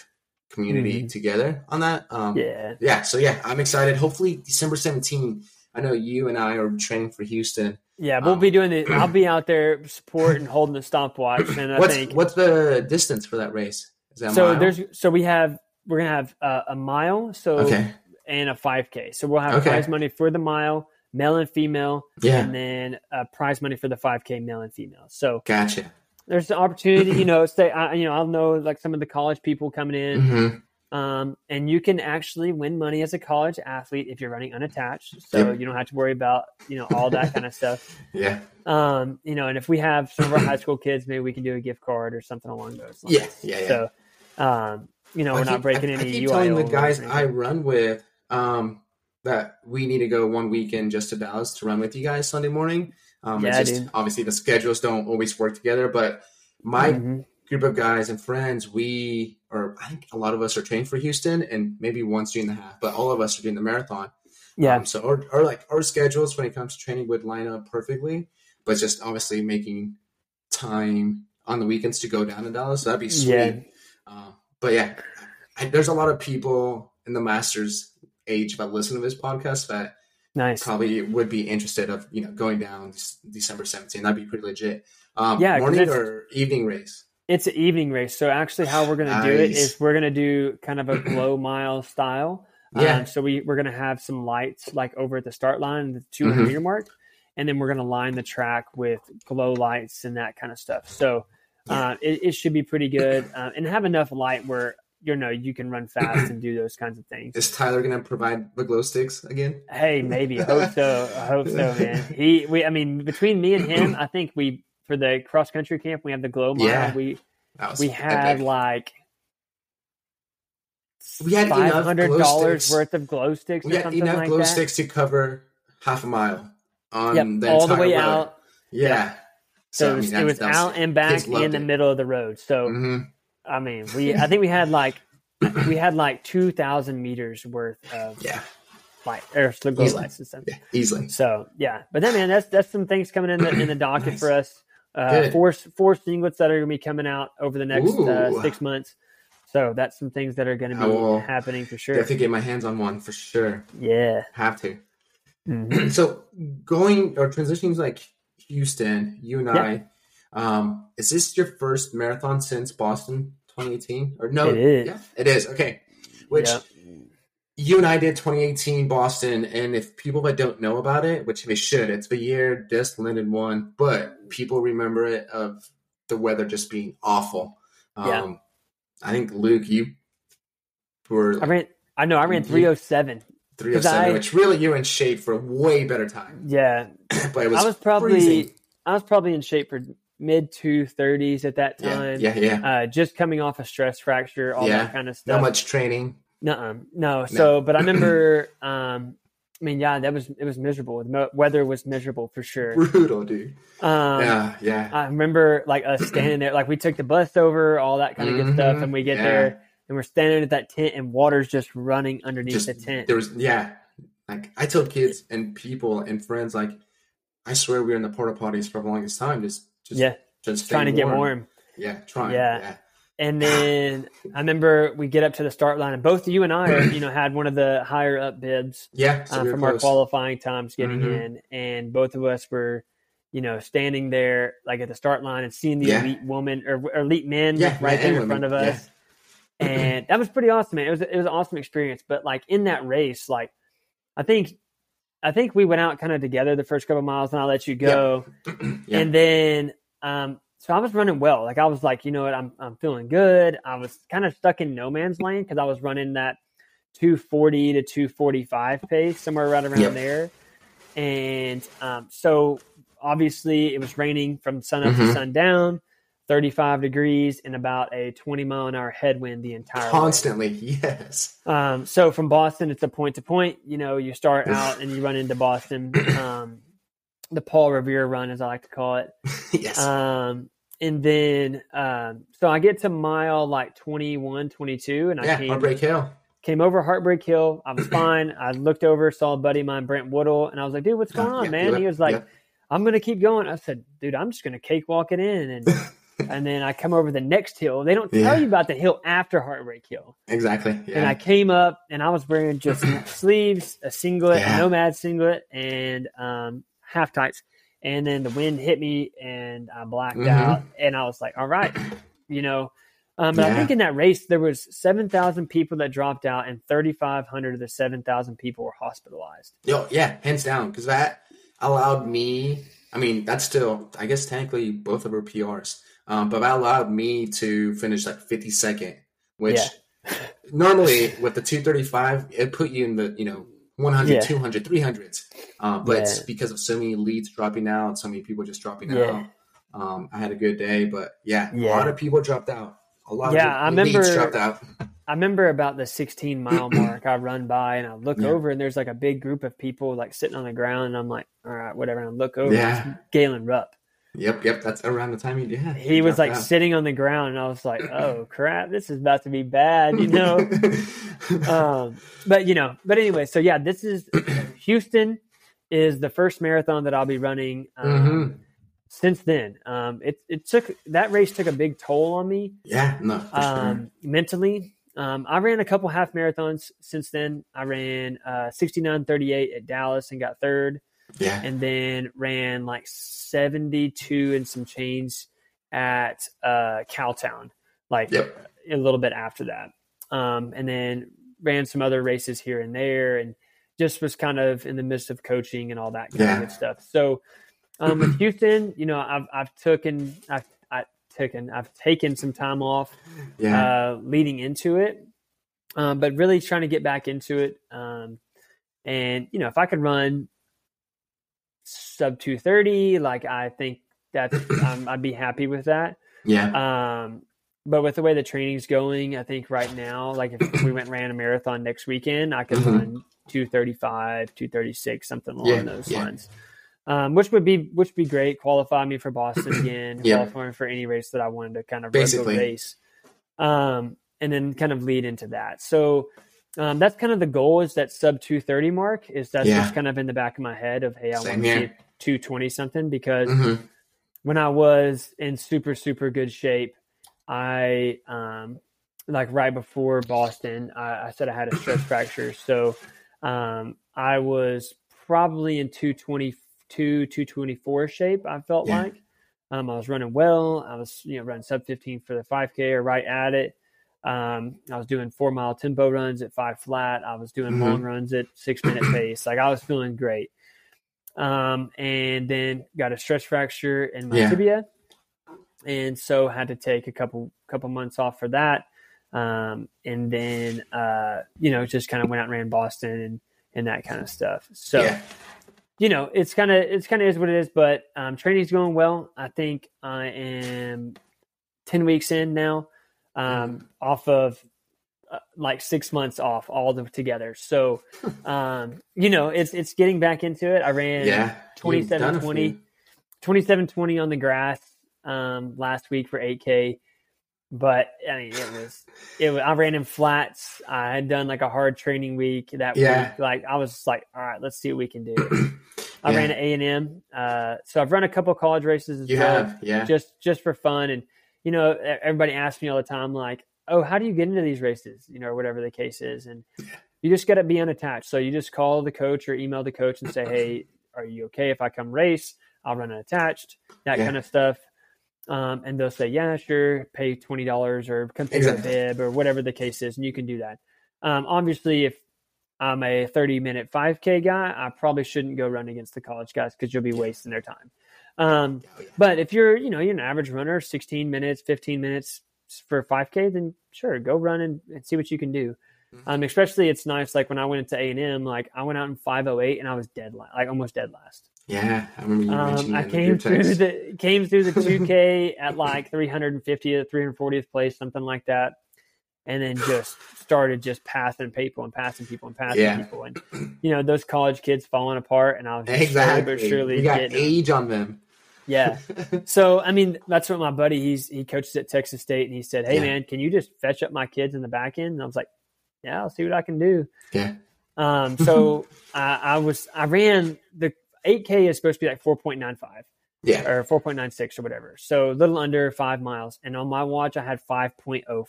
community Mhm. together on that. Um, yeah, yeah, so yeah, I'm excited. Hopefully, December 17. I know you and I are training for Houston. yeah. We'll um, be doing it. I'll be out there supporting, holding the stopwatch, and I what's think what's the distance for that race? Is that so. mile? There's so we have we're gonna have uh, a mile. So okay, and a 5K. So we'll have Okay. prize money for the mile, male and female, yeah, and then uh, prize money for the 5K male and female. So gotcha. there's an opportunity, you know, say, I, you know, I'll know like some of the college people coming in, hmm um, and you can actually win money as a college athlete if you're running unattached. So Yep. you don't have to worry about, you know, all that kind of stuff. [laughs] Yeah, Um, you know, and if we have some of our high school kids, maybe we can do a gift card or something along those lines. yeah, yeah, yeah. So, um, you know, I we're not breaking I, any I keep UIL telling the guys I run with um, that we need to go one weekend just to Dallas to run with you guys Sunday morning. Um, Yeah, it's just dude. obviously the schedules don't always work together, but my Mhm. group of guys and friends, we I think a lot of us are training for Houston, and maybe one's doing the half, but all of us are doing the marathon. yeah. Um, so our, our like our schedules when it comes to training would line up perfectly, but just obviously making time on the weekends to go down to Dallas. So that'd be sweet. Yeah. Uh, but yeah, I, there's a lot of people in the masters age that listen to this podcast that nice. probably would be interested of you know going down December 17th. That'd be pretty legit. Um, Yeah, morning or evening race. It's an evening race. So actually, how we're going to do it is we're going to do kind of a glow [clears throat] mile style. Yeah. Um, so we we're going to have some lights like over at the start line, the 200 Mhm. meter mark, and then we're going to line the track with glow lights and that kind of stuff. So uh, it, it should be pretty good uh, and have enough light where you know you can run fast and do those kinds of things. Is Tyler gonna provide the glow sticks again? Hey, maybe. I hope so. I hope so, man. [laughs] He, we, I mean, between me and him, I think we for the cross country camp we had the glow mile. Yeah. We we had epic. like we had five hundred dollars worth of glow sticks or We had something enough like glow that. sticks to cover half a mile on Yep, the all the entire way road. out. Yeah. So, I it mean, was, that- it was out and back in the it. middle of the road. So Mhm. I mean, we I think we had like we [clears throat] had like two thousand meters worth of Yeah. light or the glow and stuff. Yeah. Easily. So yeah, but then man, that's that's some things coming in the in the docket [clears throat] Nice. for us. Uh, four four singlets that are going to be coming out over the next uh, six months. So that's some things that are going to be happening for sure. Definitely get my hands on one for sure. Yeah. Have to. Mhm. so going or transitioning to like Houston, you and I, um, is this your first marathon since Boston 2018? Or no, It is. Yeah, it is. Okay. Which Yep. You and I did 2018 Boston, and if people that don't know about it, which they should, it's the year Des Linden won, but people remember it of the weather just being awful. Um, Yeah. I think Luke, you were I ran. I know. I ran Mhm. three oh seven. 307, I- which really you're in shape for a way better time. Yeah, [clears throat] But it was, I was probably freezing. I was probably in shape for mid two thirties at that time. yeah, yeah. Uh, just coming off a stress fracture, all Yeah. that kind of stuff. Not much training. Nuh-uh. No. So, but I remember. [clears throat] um I mean, yeah, that was it was miserable. The weather was miserable for sure. Brutal, dude. Um, yeah, yeah. I remember like us standing there, like we took the bus over, all that kind of good stuff, and we get Yeah. there and we're standing at that tent, and water's just running underneath Just the tent. there was yeah. Like I tell kids and people and friends like I swear we were in the porta potties for the longest time, just just yeah, just trying to staying get warm. Yeah, trying. Yeah. Yeah. And then I remember we get up to the start line, and both you and I, are, you know, had one of the higher up bibs Yeah. So um, we were from our qualifying times getting Mhm. in, and both of us were, you know, standing there like at the start line and seeing the Yeah. elite woman or, or elite men Yeah, right there in front of us, and that was pretty awesome. Man. It was it was an awesome experience. But like in that race, like I think. I think we went out kind of together the first couple miles, and I let you go. [clears throat] And then, um, so I was running well. Like I was like, you know what, I'm I'm feeling good. I was kind of stuck in no man's land because I was running that 240 to 245 pace, somewhere right around Yep. there. And um, so obviously it was raining from sun up to Mhm. sundown, 35 degrees, and about a 20 mile an hour headwind the entire way. Constantly, [laughs] yes. Um, so from Boston, it's a point to point. You know, you start out and you run into Boston. Um, the Paul Revere run, as I like to call it. [laughs] yes. Um, and then, um, so I get to mile like 21, 22, and I yeah, came, Heartbreak Hill. came over Heartbreak Hill. I was [clears throat] fine. I looked over, saw a buddy of mine, Brent Woodle, and I was like, dude, what's going on, yeah, man? He was like. I'm going to keep going. I said, dude, I'm just going to cakewalk it in. And, [laughs] and then I come over the next hill. They don't tell you about the hill after Heartbreak Hill. Exactly. And I came up and I was wearing just [clears throat] sleeves, a singlet, a nomad singlet, and um, half tights. And then the wind hit me and I blacked Mhm. out. And I was like, all right, you know. Um, but I think in that race, there was 7,000 people that dropped out and 3,500 of the 7,000 people were hospitalized. Yo, yeah, hands down, because that allowed me. I mean, that's still, I guess, technically both of our PRs, um, but that allowed me to finish like 52nd, which normally with the 235, it put you in the, you know, 100, Yeah. 200, 300s. Um, but Yeah. because of so many leads dropping out, so many people just dropping Yeah. out, um, I had a good day. But yeah, a lot of people dropped out. A lot Yeah, of I leads remember- dropped out. [laughs] I remember about the 16 mile [clears throat] mark, I run by and I look Yeah. over and there's like a big group of people like sitting on the ground. And I'm like, all right, whatever. And I look over, Yeah. it's Galen Rupp. Yep, yep. That's around the time you did. he was like sitting on the ground and i was like oh [clears throat] crap this is about to be bad you know [laughs] um but you know but anyway so yeah this is [clears throat] houston is the first marathon that i'll be running um, Mhm. since then um it, it took that race took a big toll on me yeah, no, for um mentally um i ran a couple half marathons since then i ran uh 6938 at dallas and got third. Yeah, and then ran like 72 and some change at uh Cowtown, like yep. a little bit after that. Um, and then ran some other races here and there and just was kind of in the midst of coaching and all that kind Yeah. of stuff. So um, with [clears throat] Houston, you know, I've, I've taken, I've, I taken I've taken some time off Yeah. uh, leading into it, um, but really trying to get back into it. Um, and you know, if I could run sub two thirty, like I think that's [clears throat] um, I'd be happy with that. yeah. Um, but with the way the training's going, I think right now, like if we went and ran a marathon next weekend, I could Mhm. run 235, 236, something along Yeah, those yeah. lines. Um, which would be which would be great. Qualify me for Boston [clears throat] again. Yeah. Qualify me for any race that I wanted to kind of Basically. race. Um, and then kind of lead into that. So um, that's kind of the goal is that sub 230 mark is that's Yeah. what's kind of in the back of my head of hey I Same want to see 220 something because hmm when I was in super super good shape, I um like right before Boston, I, I said I had a stress fracture, so um I was probably in 222 224 shape. I felt Yeah. like um I was running well. I was you know running sub 15 for the 5K or right at it. Um, I was doing four mile tempo runs at five flat. I was doing Mhm. long runs at six minute [clears throat] pace. Like I was feeling great. Um, and then got a stress fracture in my Yeah. tibia, and so had to take a couple couple months off for that. Um, and then uh, you know just kind of went out and ran Boston and and that kind of stuff. So yeah. you know it's kind of it's kind of is what it is. But um, training's going well. I think I am ten weeks in now, um, off of uh, like six months off all the, together. So, um, you know, it's it's getting back into it. I ran Yeah. You've done a 27-20 27-20 on the grass um, last week for 8K. But I mean, it was it. Was, I ran in flats. I had done like a hard training week that Yeah. week. Like I was just like, all right, let's see what we can do. [clears throat] I Yeah. ran at A and M. Uh, so I've run a couple college races as You well have. Yeah. just just for fun and you know everybody asks me all the time like oh how do you get into these races you know or whatever the case is and you just got to be unattached so you just call the coach or email the coach and say hey are you okay if i come race i'll run unattached that Yeah. kind of stuff um, and they'll say yeah sure pay $20 or come pick Exactly. a bib or whatever the case is and you can do that um, obviously if i'm a 30 minute 5k guy i probably shouldn't go run against the college guys because you'll be wasting their time um, Oh, yeah. but if you're, you know, you're an average runner, 16 minutes, 15 minutes for 5K, then sure, go run and, and see what you can do. Mhm. Um, especially it's nice. Like when I went into A and M, like I went out in 508 and I was dead, last, like almost dead last. Yeah. I remember you Um, I came through text. the came through the 2K at like 350th, 340th place, something like that, and then just started just passing people and passing people and passing Yeah. people, and you know those college kids falling apart, and I was just Exactly. but surely you got getting age on them. yeah. [laughs] So I mean, that's what my buddy he's he coaches at Texas State, and he said, "Hey Yeah. man, can you just fetch up my kids in the back end?" And I was like, "Yeah, I'll see what I can do." yeah. Um, so I, I was I ran the 8K is supposed to be like 4.95 Yeah. or 4.96 or whatever, so a little under five miles, and on my watch I had 5.05.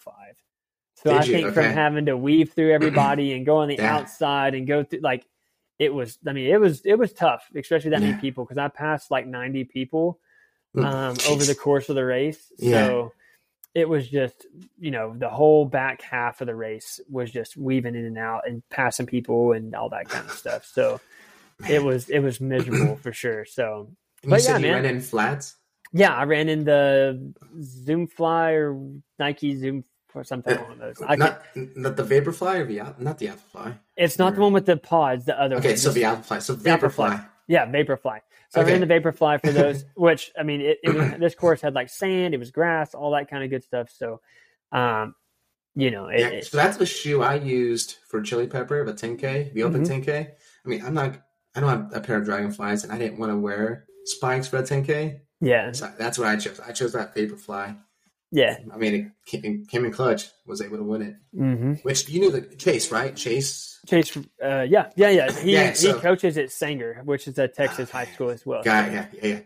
So Did I you? think from having to weave through everybody and go on the Yeah. outside and go through like it was. I mean, it was it was tough, especially that Yeah. many people because I passed like 90 people Mm, um, over the course of the race. Yeah. So it was just, you know, the whole back half of the race was just weaving in and out and passing people and all that kind of stuff. So it was it was miserable for sure. So And but said yeah, you man. ran in flats. yeah, I ran in the Zoom Fly or Nike Zoom or something along those. I not, not the Vaporfly or the not the Alphafly. it's not the one with the pods, the other Okay, one. so the Alphafly. So Vaporfly. Vaporfly. Yeah, Vaporfly. So I Okay. ran the Vaporfly for those, [laughs] which I mean, it, it [clears throat] was, this course had like sand, it was grass, all that kind of good stuff. So, um, you know, it, Yeah, so that's the shoe I used for Chili Pepper, the 10K, the open Mhm. 10K. I mean, I'm not, I don't have a pair of Dragonflies, and I didn't want to wear spikes for a 10K. yeah, So that's what I chose. I chose that Vaporfly. yeah, I mean, it came, came in clutch, was able to win it. hmm Which you knew the Chase, right? Chase Chase, uh, yeah, yeah, yeah. He Yeah, so- he coaches at Sanger, which is a Texas high school as well. guy, yeah, yeah, yeah,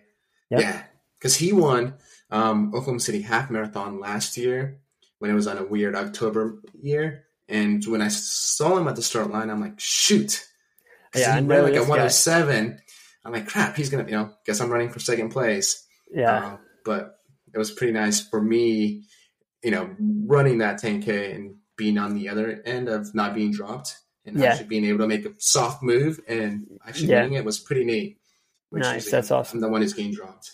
Yep. yeah. Because he won um, Oklahoma City half marathon last year when it was on a weird October year. And when I saw him at the start line, I'm like, shoot. Yeah, he ran like a this guy. 107. I'm like, crap, he's going to, you know, guess I'm running for second place. yeah, Um, but it was pretty nice for me, you know, running that 10K and being on the other end of not being dropped and Yeah. actually being able to make a soft move and actually Yeah. winning it was pretty neat. Nice, usually that's awesome. I'm the one who's getting dropped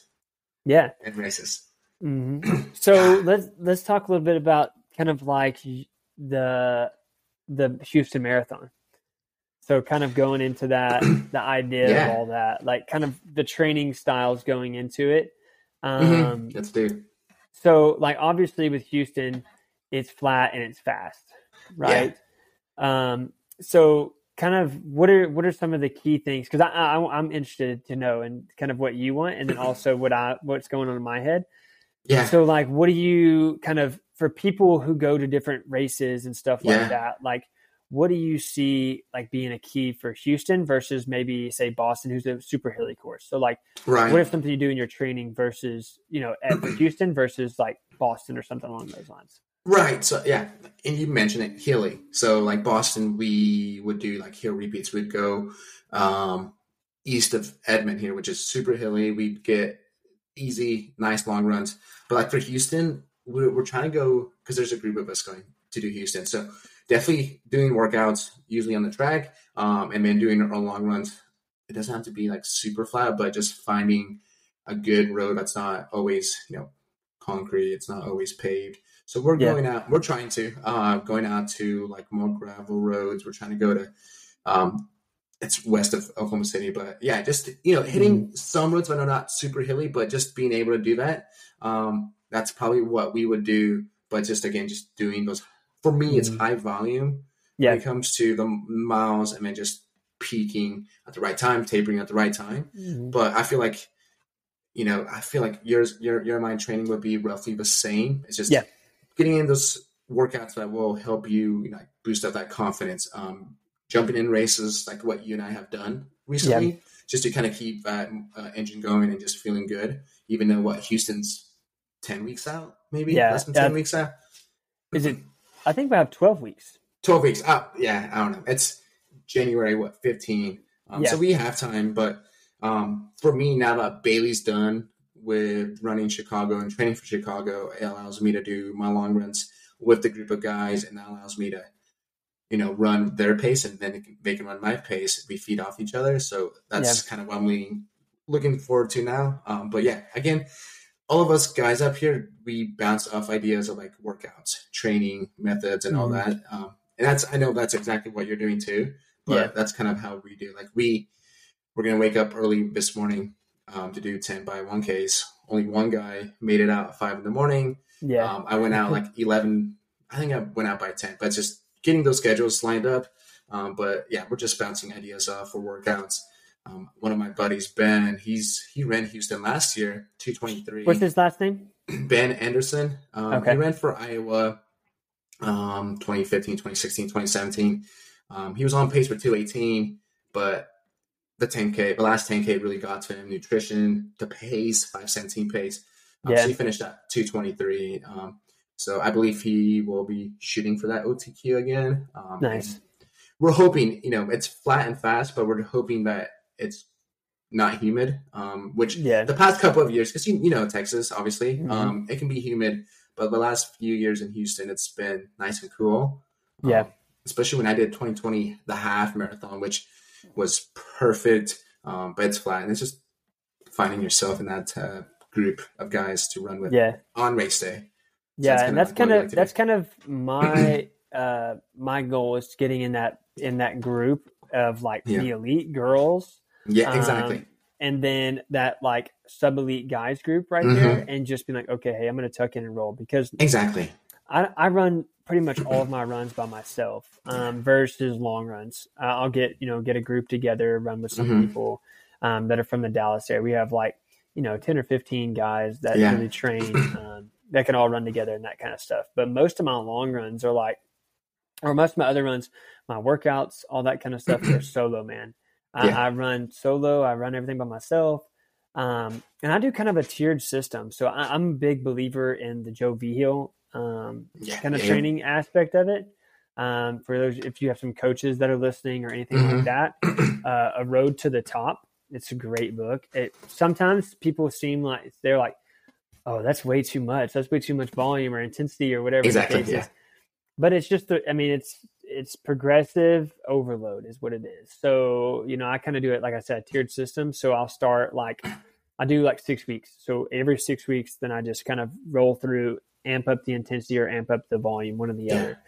yeah. and races. Mm-hmm. [clears throat] So let's let's talk a little bit about kind of like the the Houston Marathon. So kind of going into that, [clears throat] the idea Yeah. of all that, like kind of the training styles going into it. Um, Mhm. Let's do. So, like, obviously with Houston, it's flat and it's fast, right? Um, so, kind of, what are what are some of the key things? Because I, I I'm interested to know and kind of what you want, and then also what I what's going on in my head. Yeah. So, like, what do you kind of for people who go to different races and stuff like Yeah. that? Like, what do you see like being a key for Houston versus maybe say Boston, who's a super hilly course? So, like right. what if something you do in your training versus you know at [clears throat] Houston versus like Boston or something along those lines? Right. So yeah, and you mentioned it, hilly. So like Boston, we would do like hill repeats. We'd go um, east of Edmond here, which is super hilly. We'd get easy, nice long runs. But like for Houston, we're, we're trying to go because there's a group of us going to do Houston. So definitely doing workouts usually on the track, um, and then doing long runs. It doesn't have to be like super flat, but just finding a good road that's not always you know concrete. It's not always paved. So we're Yeah. going out. We're trying to uh, going out to like more gravel roads. We're trying to go to. Um, it's west of Oklahoma City, but yeah, just you know, hitting some roads that are not super hilly, but just being able to do that. Um, that's probably what we would do. But just again, just doing those. For me, it's Mhm. high volume Yeah. when it comes to the miles, and then just peaking at the right time, tapering at the right time but I feel like you know I feel like yours your your mind training would be roughly the same. It's just Yeah. getting in those workouts that will help you, you know, boost up that confidence. Um, jumping in races like what you and I have done recently, just to kind of keep that uh, engine going and just feeling good. Even though what Houston's ten weeks out, maybe Yeah, less than yeah. ten weeks out. Is it? I think we have twelve weeks. 12 weeks out. Yeah, I don't know. It's January, what, 15. Um, Yeah. So we have time. But um, for me, now that Bailey's done with running Chicago and training for Chicago, it allows me to do my long runs with the group of guys and that allows me to, you know, run their pace and then they can run my pace. We feed off each other. So that's kind of what I'm leaning, looking forward to now. Um, but yeah, again, all of us guys up here, we bounce off ideas of like workouts, training methods, and all Mhm. that. Um, and that's I know that's exactly what you're doing too. But Yeah. that's kind of how we do. Like we we're gonna wake up early this morning um, to do ten by one Ks. Only one guy made it out at five in the morning. Yeah. Um, I went out like eleven. I think I went out by ten. But just getting those schedules lined up. Um, but yeah, we're just bouncing ideas off for workouts. Um, one of my buddies, Ben, he's he ran Houston last year, two twenty three. What's his last name? [clears throat] Ben Anderson. Um, Okay. He ran for Iowa um, 2015, 2016, 2017. Um, he was on pace for 218, but the 10K, the last 10K really got to him. Nutrition, the pace, 517 pace. Um, Yeah. So he finished at 223. Um, so I believe he will be shooting for that OTQ again. Um, Nice. We're hoping, you know, it's flat and fast, but we're hoping that it's not humid, um, which Yeah. the past couple of years, because you, you know Texas, obviously, Mhm. um, it can be humid, but the last few years in Houston, it's been nice and cool. Yeah. Um, especially when I did 2020, the half marathon, which was perfect, um, but it's flat, and it's just finding yourself in that uh, group of guys to run with Yeah. on race day. Yeah, that's and that's kind of like that's kind of my [clears throat] uh my goal is getting in that in that group of like Yeah. the elite girls Yeah, um, exactly. and then that like sub elite guys group right Mhm. there and just be like okay hey i'm gonna tuck in and roll because exactly. I, I run pretty much all of my runs by myself um, versus long runs. Uh, I'll get you know get a group together, run with some Mhm. people um, that are from the Dallas area. We have like you know ten or fifteen guys that Yeah. really train um, that can all run together and that kind of stuff. But most of my long runs are like, or most of my other runs, my workouts, all that kind of stuff are [clears throat] solo man. I, Yeah. I run solo. I run everything by myself. Um, and I do kind of a tiered system. So I, I'm a big believer in the Joe Vigil um, Yeah, kind of yeah. training aspect of it. Um, for those, if you have some coaches that are listening or anything Mhm. like that, [clears throat] uh, A Road to the Top. It's a great book. It sometimes people seem like they're like, "Oh, that's way too much. That's way too much volume or intensity or whatever." the Exactly, case yeah. is." But it's just, the, I mean, it's it's progressive overload is what it is. So you know, I kind of do it like I said, tiered system. So I'll start like I do like six weeks. So every six weeks, then I just kind of roll through, amp up the intensity or amp up the volume, one or the other.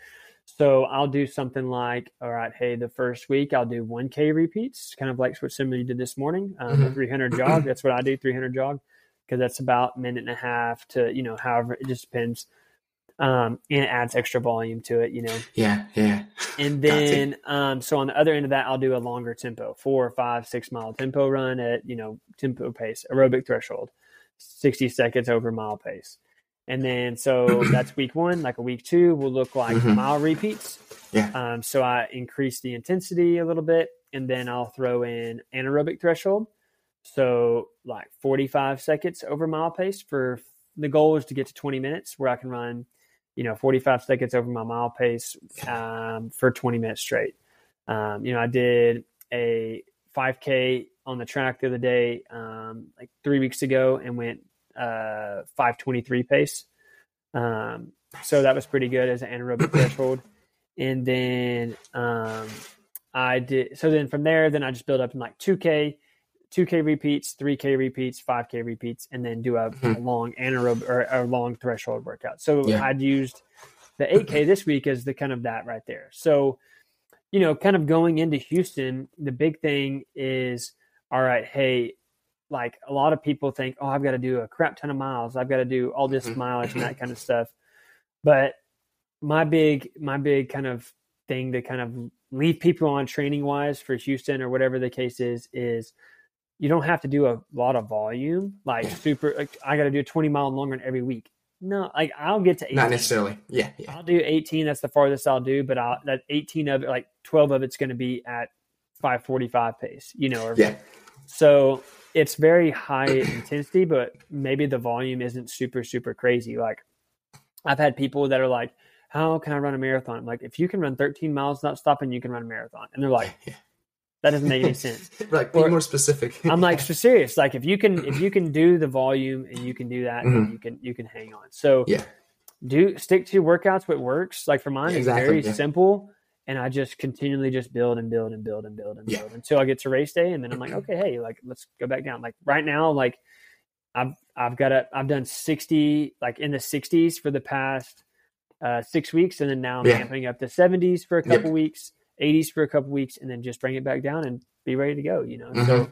So I'll do something like, all right, hey, the first week I'll do 1K repeats, kind of like what you did this morning, um, Mhm. 300 jog. That's what I do, 300 jog, because that's about a minute and a half to, you know, however, it just depends. Um, and it adds extra volume to it, you know. Yeah, yeah. And [laughs] then, um, so on the other end of that, I'll do a longer tempo, four, five, six mile tempo run at, you know, tempo pace, aerobic threshold, 60 seconds over mile pace. And then, so [clears throat] that's week one. Like a week two will look like Mhm. mile repeats. Yeah. Um, so I increase the intensity a little bit and then I'll throw in anaerobic threshold. So like 45 seconds over mile pace for the goal is to get to 20 minutes where I can run, you know, 45 seconds over my mile pace um, for 20 minutes straight. Um, you know, I did a 5K on the track the other day, um, like three weeks ago, and went uh, 523 pace. Um, so that was pretty good as an anaerobic [coughs] threshold. And then um, I did, so then from there, then I just built up in like 2K, 2K repeats, 3K repeats, 5K repeats, and then do a, a Mhm. long anaerobic or a long threshold workout. So Yeah. I'd used the 8K this week as the kind of that right there. So, you know, kind of going into Houston, the big thing is, all right, hey, like a lot of people think, oh, I've got to do a crap ton of miles. I've got to do all this Mhm. mileage and that kind of stuff. But my big, my big kind of thing to kind of leave people on training wise for Houston or whatever the case is, is you don't have to do a lot of volume, like super, like I got to do a 20 mile long run every week. No, like I'll get to 18. Not necessarily. Yeah, yeah. I'll do 18. That's the farthest I'll do, but I'll, that 18 of it, like 12 of it's going to be at 545 pace, you know, or, Yeah. so it's very high intensity, but maybe the volume isn't super, super crazy. Like I've had people that are like, how can I run a marathon? I'm like, if you can run 13 miles not stopping, you can run a marathon. And they're like, yeah. That doesn't make any [laughs] sense. like, be Or- more specific. [laughs] I'm like, so serious. Like if you can, if you can do the volume and you can do that, then Mhm. you can, you can hang on. So yeah, do stick to workouts what works like for mine it's Exactly, very yeah. simple and i just continually just build and build and build and build and Yeah. build until i get to race day and then i'm like okay hey like let's go back down like right now like i've i've got a i've done 60 like in the 60s for the past uh six weeks and then now i'm Yeah. amping up to 70s for a Yep. couple weeks 80s for a couple weeks and then just bring it back down and be ready to go you know Mhm. so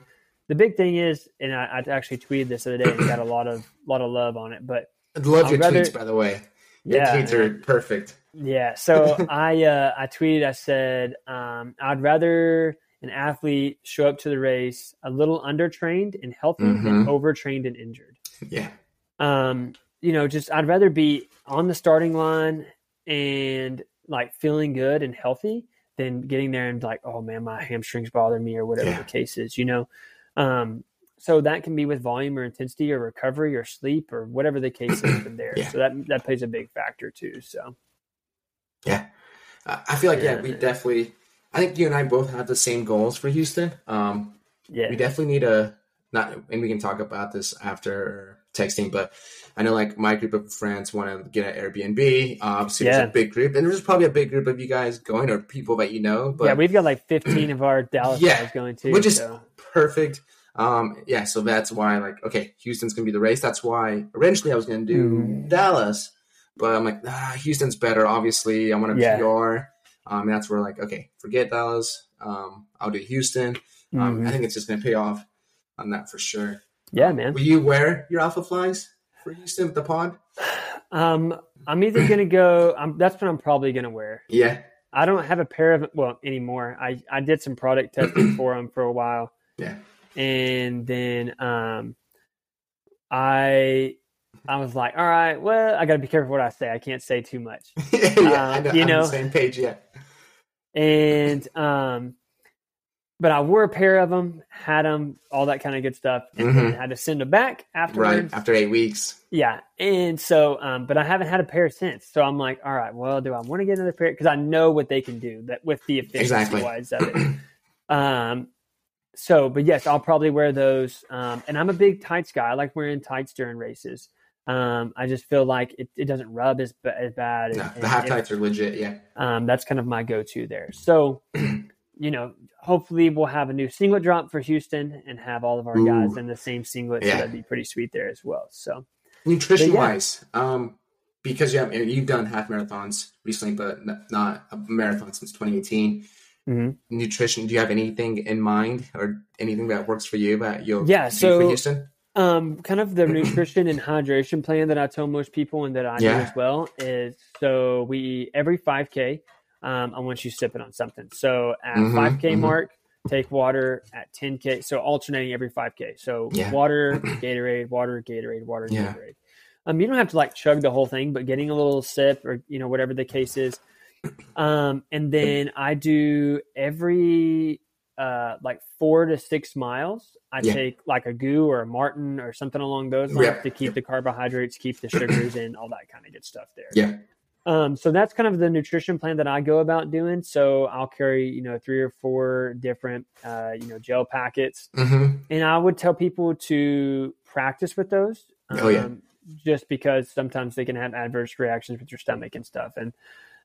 the big thing is and I, I actually tweeted this the other day and got a lot of [clears throat] lot of love on it but I love I'd your rather- tweets, by the way. Your yeah tweets are perfect. Yeah. So [laughs] I uh, I tweeted. I said um, I'd rather an athlete show up to the race a little undertrained and healthy than Mhm. overtrained and injured. Yeah, Um, you know, just I'd rather be on the starting line and like feeling good and healthy than getting there and like, oh man, my hamstrings bother me or whatever Yeah. the case is. You know. Um, so that can be with volume or intensity or recovery or sleep or whatever the case is from there. [clears throat] Yeah. So that that plays a big factor too. So yeah. I feel like yeah, Yeah. we definitely. I think you and I both have the same goals for Houston. Um, yeah. we definitely need a not, and we can talk about this after texting. But I know like my group of friends want to get an Airbnb. Obviously, there's Yeah. a big group, and there's probably a big group of you guys going or people that you know. But yeah, we've got like 15 of our Dallas [clears throat] Yeah, guys going too. which is so. perfect. Um, yeah, so that's why like okay, Houston's gonna be the race. That's why originally I was gonna do Mhm. Dallas, but I'm like ah, Houston's better. Obviously, I want a Yeah. PR. Um, that's where like okay, forget Dallas. Um, I'll do Houston. Um, Mhm. I think it's just gonna pay off on that for sure. Yeah, man. Will you wear your Alpha Flies for Houston with the pod? Um, I'm either gonna go. I'm, that's what I'm probably gonna wear. Yeah, I don't have a pair of well anymore. I I did some product testing for them for a while, yeah, and then um, I I was like, all right, well, I got to be careful what I say. I can't say too much. [laughs] yeah. I Um, know, you know- same page. Yeah, and um but I wore a pair of them, had them, all that kind of good stuff, and then had to send them back afterwards. Mm-hmm. right after eight weeks. Yeah, and so, um, but I haven't had a pair since. So I'm like, all right, well, do I want to get another pair? Because I know what they can do that with the efficiency Exactly. wise of it. [clears throat] Um, so, but yes, I'll probably wear those. Um, and I'm a big tights guy. I like wearing tights during races. Um, I just feel like it, it doesn't rub as, as bad. No, and- the half tights are legit. Yeah, um, that's kind of my go-to there. So [clears throat] you know, hopefully we'll have a new singlet drop for Houston and have all of our Ooh. guys in the same singlet. Yeah. So that'd be pretty sweet there as well. So Nutrition yeah. wise, um, because you have, you've done half marathons recently, but not a marathon since 2018. Mhm. Nutrition, do you have anything in mind or anything that works for you that you'll Yeah, so- for Houston? Um, kind of the [clears throat] nutrition and hydration plan that I tell most people and that I do as well is so we every 5K, um, I want you it on something. So at Mhm, 5K mhm. mark, take water at 10K. So alternating every 5K. So Yeah. water, [clears throat] Gatorade, water, Gatorade, water, Yeah. Gatorade. Um, you don't have to like chug the whole thing, but getting a little sip or you know whatever the case is. Um, and then I do every uh like four to six miles. I Yeah. take like a goo or a Maurten or something along those lines Yeah. to keep the carbohydrates, keep the sugars in, all that kind of good stuff there. Yeah. Um, so that's kind of the nutrition plan that I go about doing. So I'll carry, you know, three or four different, uh, you know, gel packets, hmm and I would tell people to practice with those. Oh, yeah. um, Just because sometimes they can have adverse reactions with your stomach and stuff. And,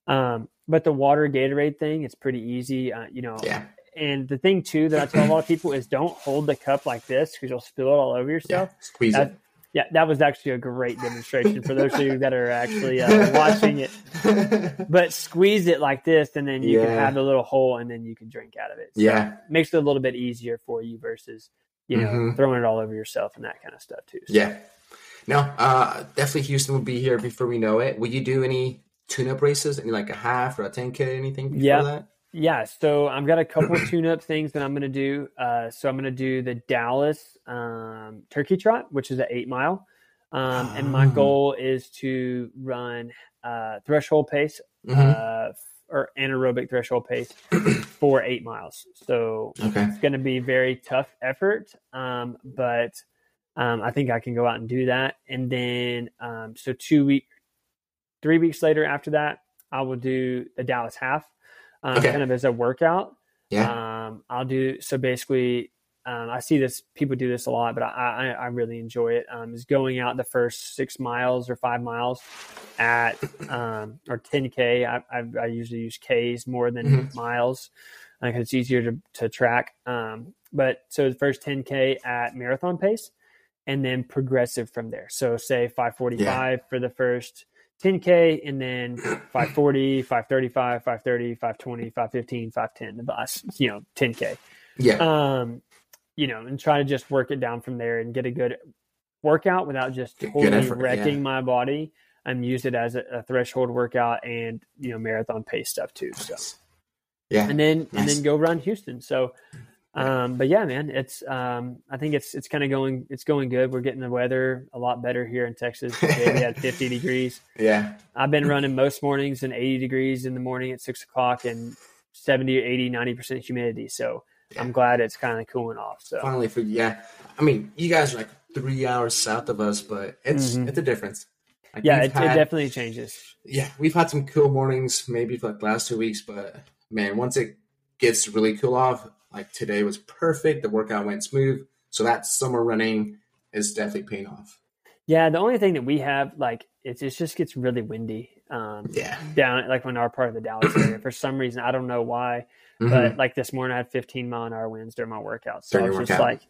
um, but the water Gatorade thing, it's pretty easy. Uh, you know, Yeah. and the thing too that I tell a lot of people is don't hold the cup like this because you'll spill it all over Yeah. yourself. Squeeze That- Yeah, that was actually a great demonstration for those of you that are actually uh, [laughs] watching it. it. But squeeze it like this, and then you can have the little hole, and then you can drink out of it. So Yeah. makes it a little bit easier for you versus you know Mhm. throwing it all over yourself and that kind of stuff too. So, Yeah. No, uh, definitely Houston will be here before we know it. Will you do any tune-up races? Any like a half or a 10K, anything before Yeah. that? Yeah, so I've got a couple tune-up things that I'm going to do. Uh, so I'm going to do the Dallas um, Turkey Trot, which is an eight mile, um, and my Ah. goal is to run uh, threshold pace Mhm. uh, or anaerobic threshold pace for eight miles. So okay. it's going to be very tough effort, um, but um, I think I can go out and do that. And then, um, so two week, three weeks later after that, I will do the Dallas half, um, Okay. kind of as a workout. Yeah. Um, I'll do so basically. Um, I see this people do this a lot, but I, I, I really enjoy it. Um, is going out the first six miles or five miles at um, or 10k. I, I, I usually use Ks more than Mhm. miles because it's easier to, to track. Um, but so the first 10k at marathon pace, and then progressive from there. So say 545 for the first 10k, and then 540, 535, 530, 520, 515, 510. The last you know 10k Yeah. um, you know, and try to just work it down from there and get a good workout without just totally effort, wrecking yeah. my body and use it as a, a threshold workout and you know marathon pace stuff too. So Yeah. and then and then go run Houston. So, um, but yeah, man, it's um, I think it's it's kind of going it's going good. We're getting the weather a lot better here in Texas. Today we had 50 [laughs] degrees. Yeah. I've been running most mornings in 80 degrees in the morning at six o'clock and 70, 80, 90 percent humidity. So Yeah. I'm glad it's kind of cooling off. So Finally, for yeah. I mean, you guys are like three hours south of us, but it's Mhm. it's a difference. Like, yeah, it, it definitely changes. yeah, we've had some cool mornings maybe for like the last two weeks, but man, once it gets really cool off, like today was perfect. The workout went smooth. So that summer running is definitely paying off. Yeah, the only thing that we have like it's it just gets really windy. Um, Yeah. down like when our part of the Dallas area for some reason I don't know why, Mhm. but like this morning I had 15 mile an hour winds during my workout, so I During was your just like,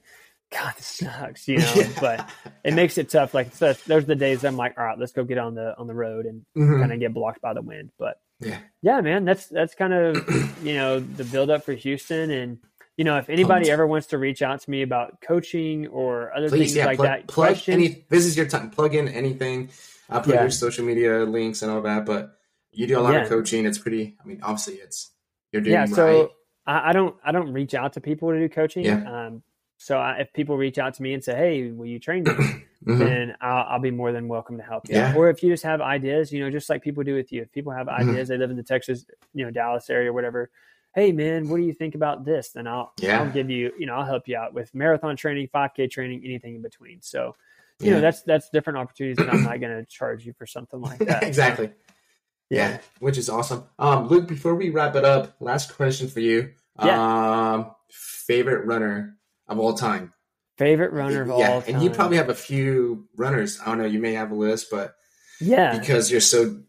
God, this sucks, you know. [laughs] But it makes it tough. Like so those are the days I'm like, all right, let's go get on the on the road and Mhm. kind of get blocked by the wind. But Yeah. yeah, man, that's that's kind of you know the build up for Houston and. You know, if anybody ever wants to reach out to me about coaching or other Please, things yeah, like plug, that, plug questions, any. This is your time. Plug in anything. I'll put Yeah. your social media links and all that. But you do a lot Yeah. of coaching. It's pretty. I mean, obviously, it's you're doing yeah right. so I, I don't i don't reach out to people to do coaching Yeah. um so I, if people reach out to me and say hey will you train me [clears throat] Mhm. then I'll, I'll be more than welcome to help you Yeah. or if you just have ideas you know just like people do with you if people have Mhm. ideas they live in the texas you know dallas area or whatever hey man what do you think about this then i'll Yeah. i'll give you you know i'll help you out with marathon training 5k training anything in between so you Yeah. know that's that's different opportunities and i'm not going to charge you for something like that [laughs] exactly. Yeah. which is awesome. Um, Luke, before we wrap it up, last question for you. Um, favorite runner of all time. favorite runner of yeah, all time and you probably have a few runners. I don't know. You may have a list, but yeah because you're so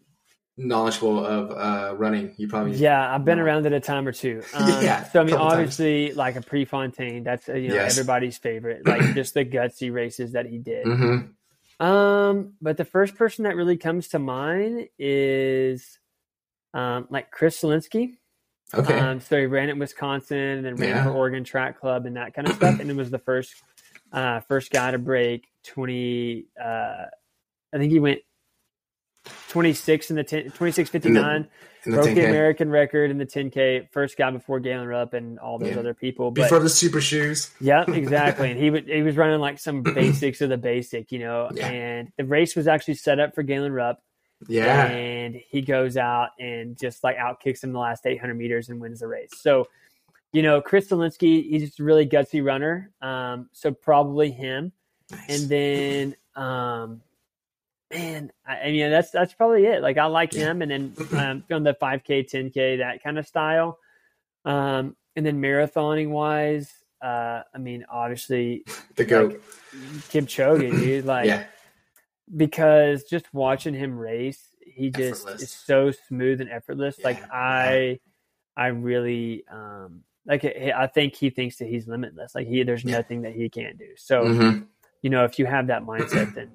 knowledgeable of uh, running. You probably Yeah, I've been No. around it a time or two. [laughs] Um, Yeah, so I mean, couple times. obviously, like a Prefontaine, that's uh, you know Yes. everybody's favorite. Like [clears throat] just the gutsy races that he did. hmm Um, but the first person that really comes to mind is um, like Chris Solinsky. Okay. Um, so he ran at Wisconsin and then ran Yeah. for Oregon Track Club and that kind of stuff. And it was the first uh, first guy to break twenty. Uh, I think he went twenty six in the 10, 26.59 In the broke the 10K. American record in the 10K. First guy before Galen Rupp and all those Yeah. other people. But Before the super shoes. yeah, [laughs] exactly. And he would he was running like some [clears throat] basics of the basic, you know. Yeah. And the race was actually set up for Galen Rupp. Yeah. And he goes out and just like outkicks him the last 800 meters and wins the race. So, you know, Chris Solinsky, he's just a really gutsy runner. Um, so probably him. Nice. And then, um, man, I, I mean, that's that's probably it. Like I like him, and then [clears throat] um, on the 5K, 10K, that kind of style. Um, and then marathoning wise, uh, I mean, obviously [laughs] the goat. Kim Kipchoge, dude, [clears throat] like yeah. because just watching him race, he just Effortless. is so smooth and effortless. Like I, I really um like I think he thinks that he's limitless. Like he, there's Yeah. nothing that he can't do. So Mhm. you know, if you have that mindset, then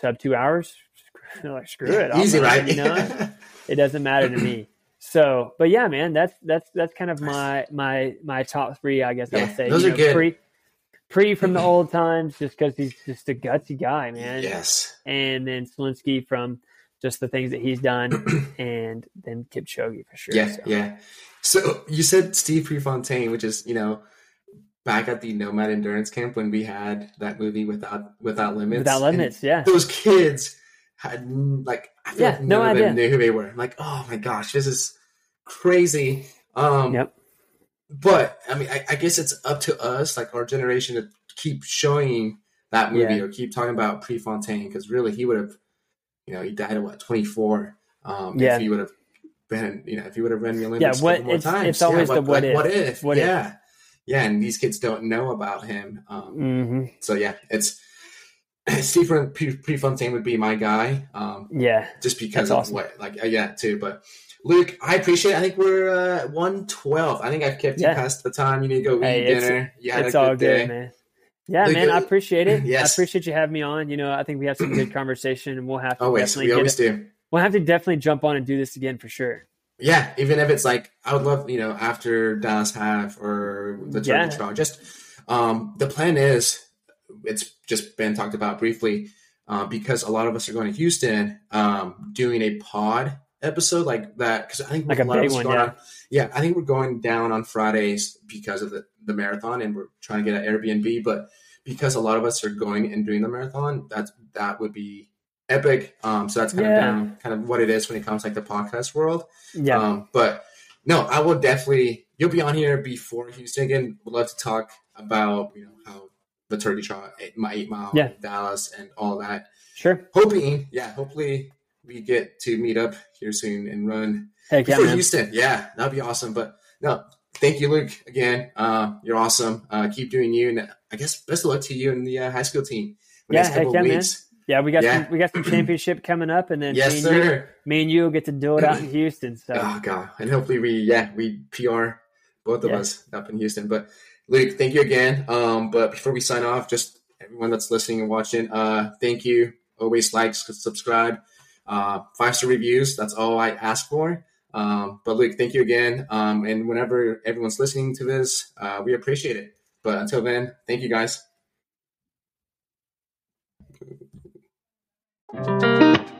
sub two hours, [laughs] screw- like screw it, Easy, right? You [laughs] know, it doesn't matter to me. So, but yeah, man, that's that's that's kind of my my my top three, I guess I Yeah, would say. those You are know, good. Pre, pre from the old times, just because he's just a gutsy guy, man. yes. And then Solinsky from just the things that he's done, [clears throat] and then Kipchoge for sure. Yeah, so. yeah. So you said Steve Prefontaine, which is you know back at the Nomad Endurance Camp when we had that movie without without limits. Without and limits, yeah. Those kids had like I feel Yeah, like no none of them idea. knew who they were. I'm like, oh my gosh, this is crazy. Um, Yep. But I mean, I, I guess it's up to us, like our generation, to keep showing that movie Yeah. or keep talking about Prefontaine because really he would have, you know, he died at what 24. Um, Yeah. if he would have been, you know, if he would have run the Yeah, Olympics a what more it's times. it's always yeah, the but, what like, if. what if? What if. Yeah, yeah, and these kids don't know about him. Um, hmm so yeah, it's [clears throat] Stephen Prefontaine would be my guy. Um, Yeah. just because of awesome. what like uh, yeah too but luke i appreciate it i think we're uh 112 i think i've kept you past the time you need to go eat Hey, dinner you had it's a all good good, day man. Yeah, man, I appreciate it. [clears throat] yes. I appreciate you having me on. You know, I think we have some good [clears throat] conversation, and we'll have to always definitely we always it. do We'll have to definitely jump on and do this again for sure. Yeah even if it's like i would love you know after dallas half or the turkey Yeah. trot just um the plan is it's just been talked about briefly uh, because a lot of us are going to houston um doing a pod episode like that because i think like a lot of us are one, going yeah. on yeah, I think we're going down on Fridays because of the, the marathon and we're trying to get an Airbnb. But because a lot of us are going and doing the marathon, that's that would be epic. Um, so that's kind Yeah. of down, kind of what it is when it comes to like the podcast world. Yeah, Um, but no, I will definitely. You'll be on here before Houston again. Would love to talk about you know how the turkey trot, eight, my eight mile, Yeah. Dallas, and all that. sure. Hoping, yeah, hopefully we get to meet up here soon and run Heck yeah. Houston. Yeah, that'd be awesome. But no, thank you, Luke, again. Uh, you're awesome. Uh, keep doing you, and I guess best of luck to you and the uh, high school team. the Yeah, next heck couple yeah, of man. Yeah, we got Yeah. some we got some championship coming up, and then Yes, me, and you, me and you will get to do it out in Houston. So Oh god, and hopefully we yeah we PR both of Yeah. us up in Houston. But Luke, thank you again. Um, but before we sign off, just everyone that's listening and watching, uh, thank you. Always like, subscribe, uh, five star reviews. That's all I ask for. Um, but Luke, thank you again. Um, and whenever everyone's listening to this, uh, we appreciate it. But until then, thank you guys. Thank you.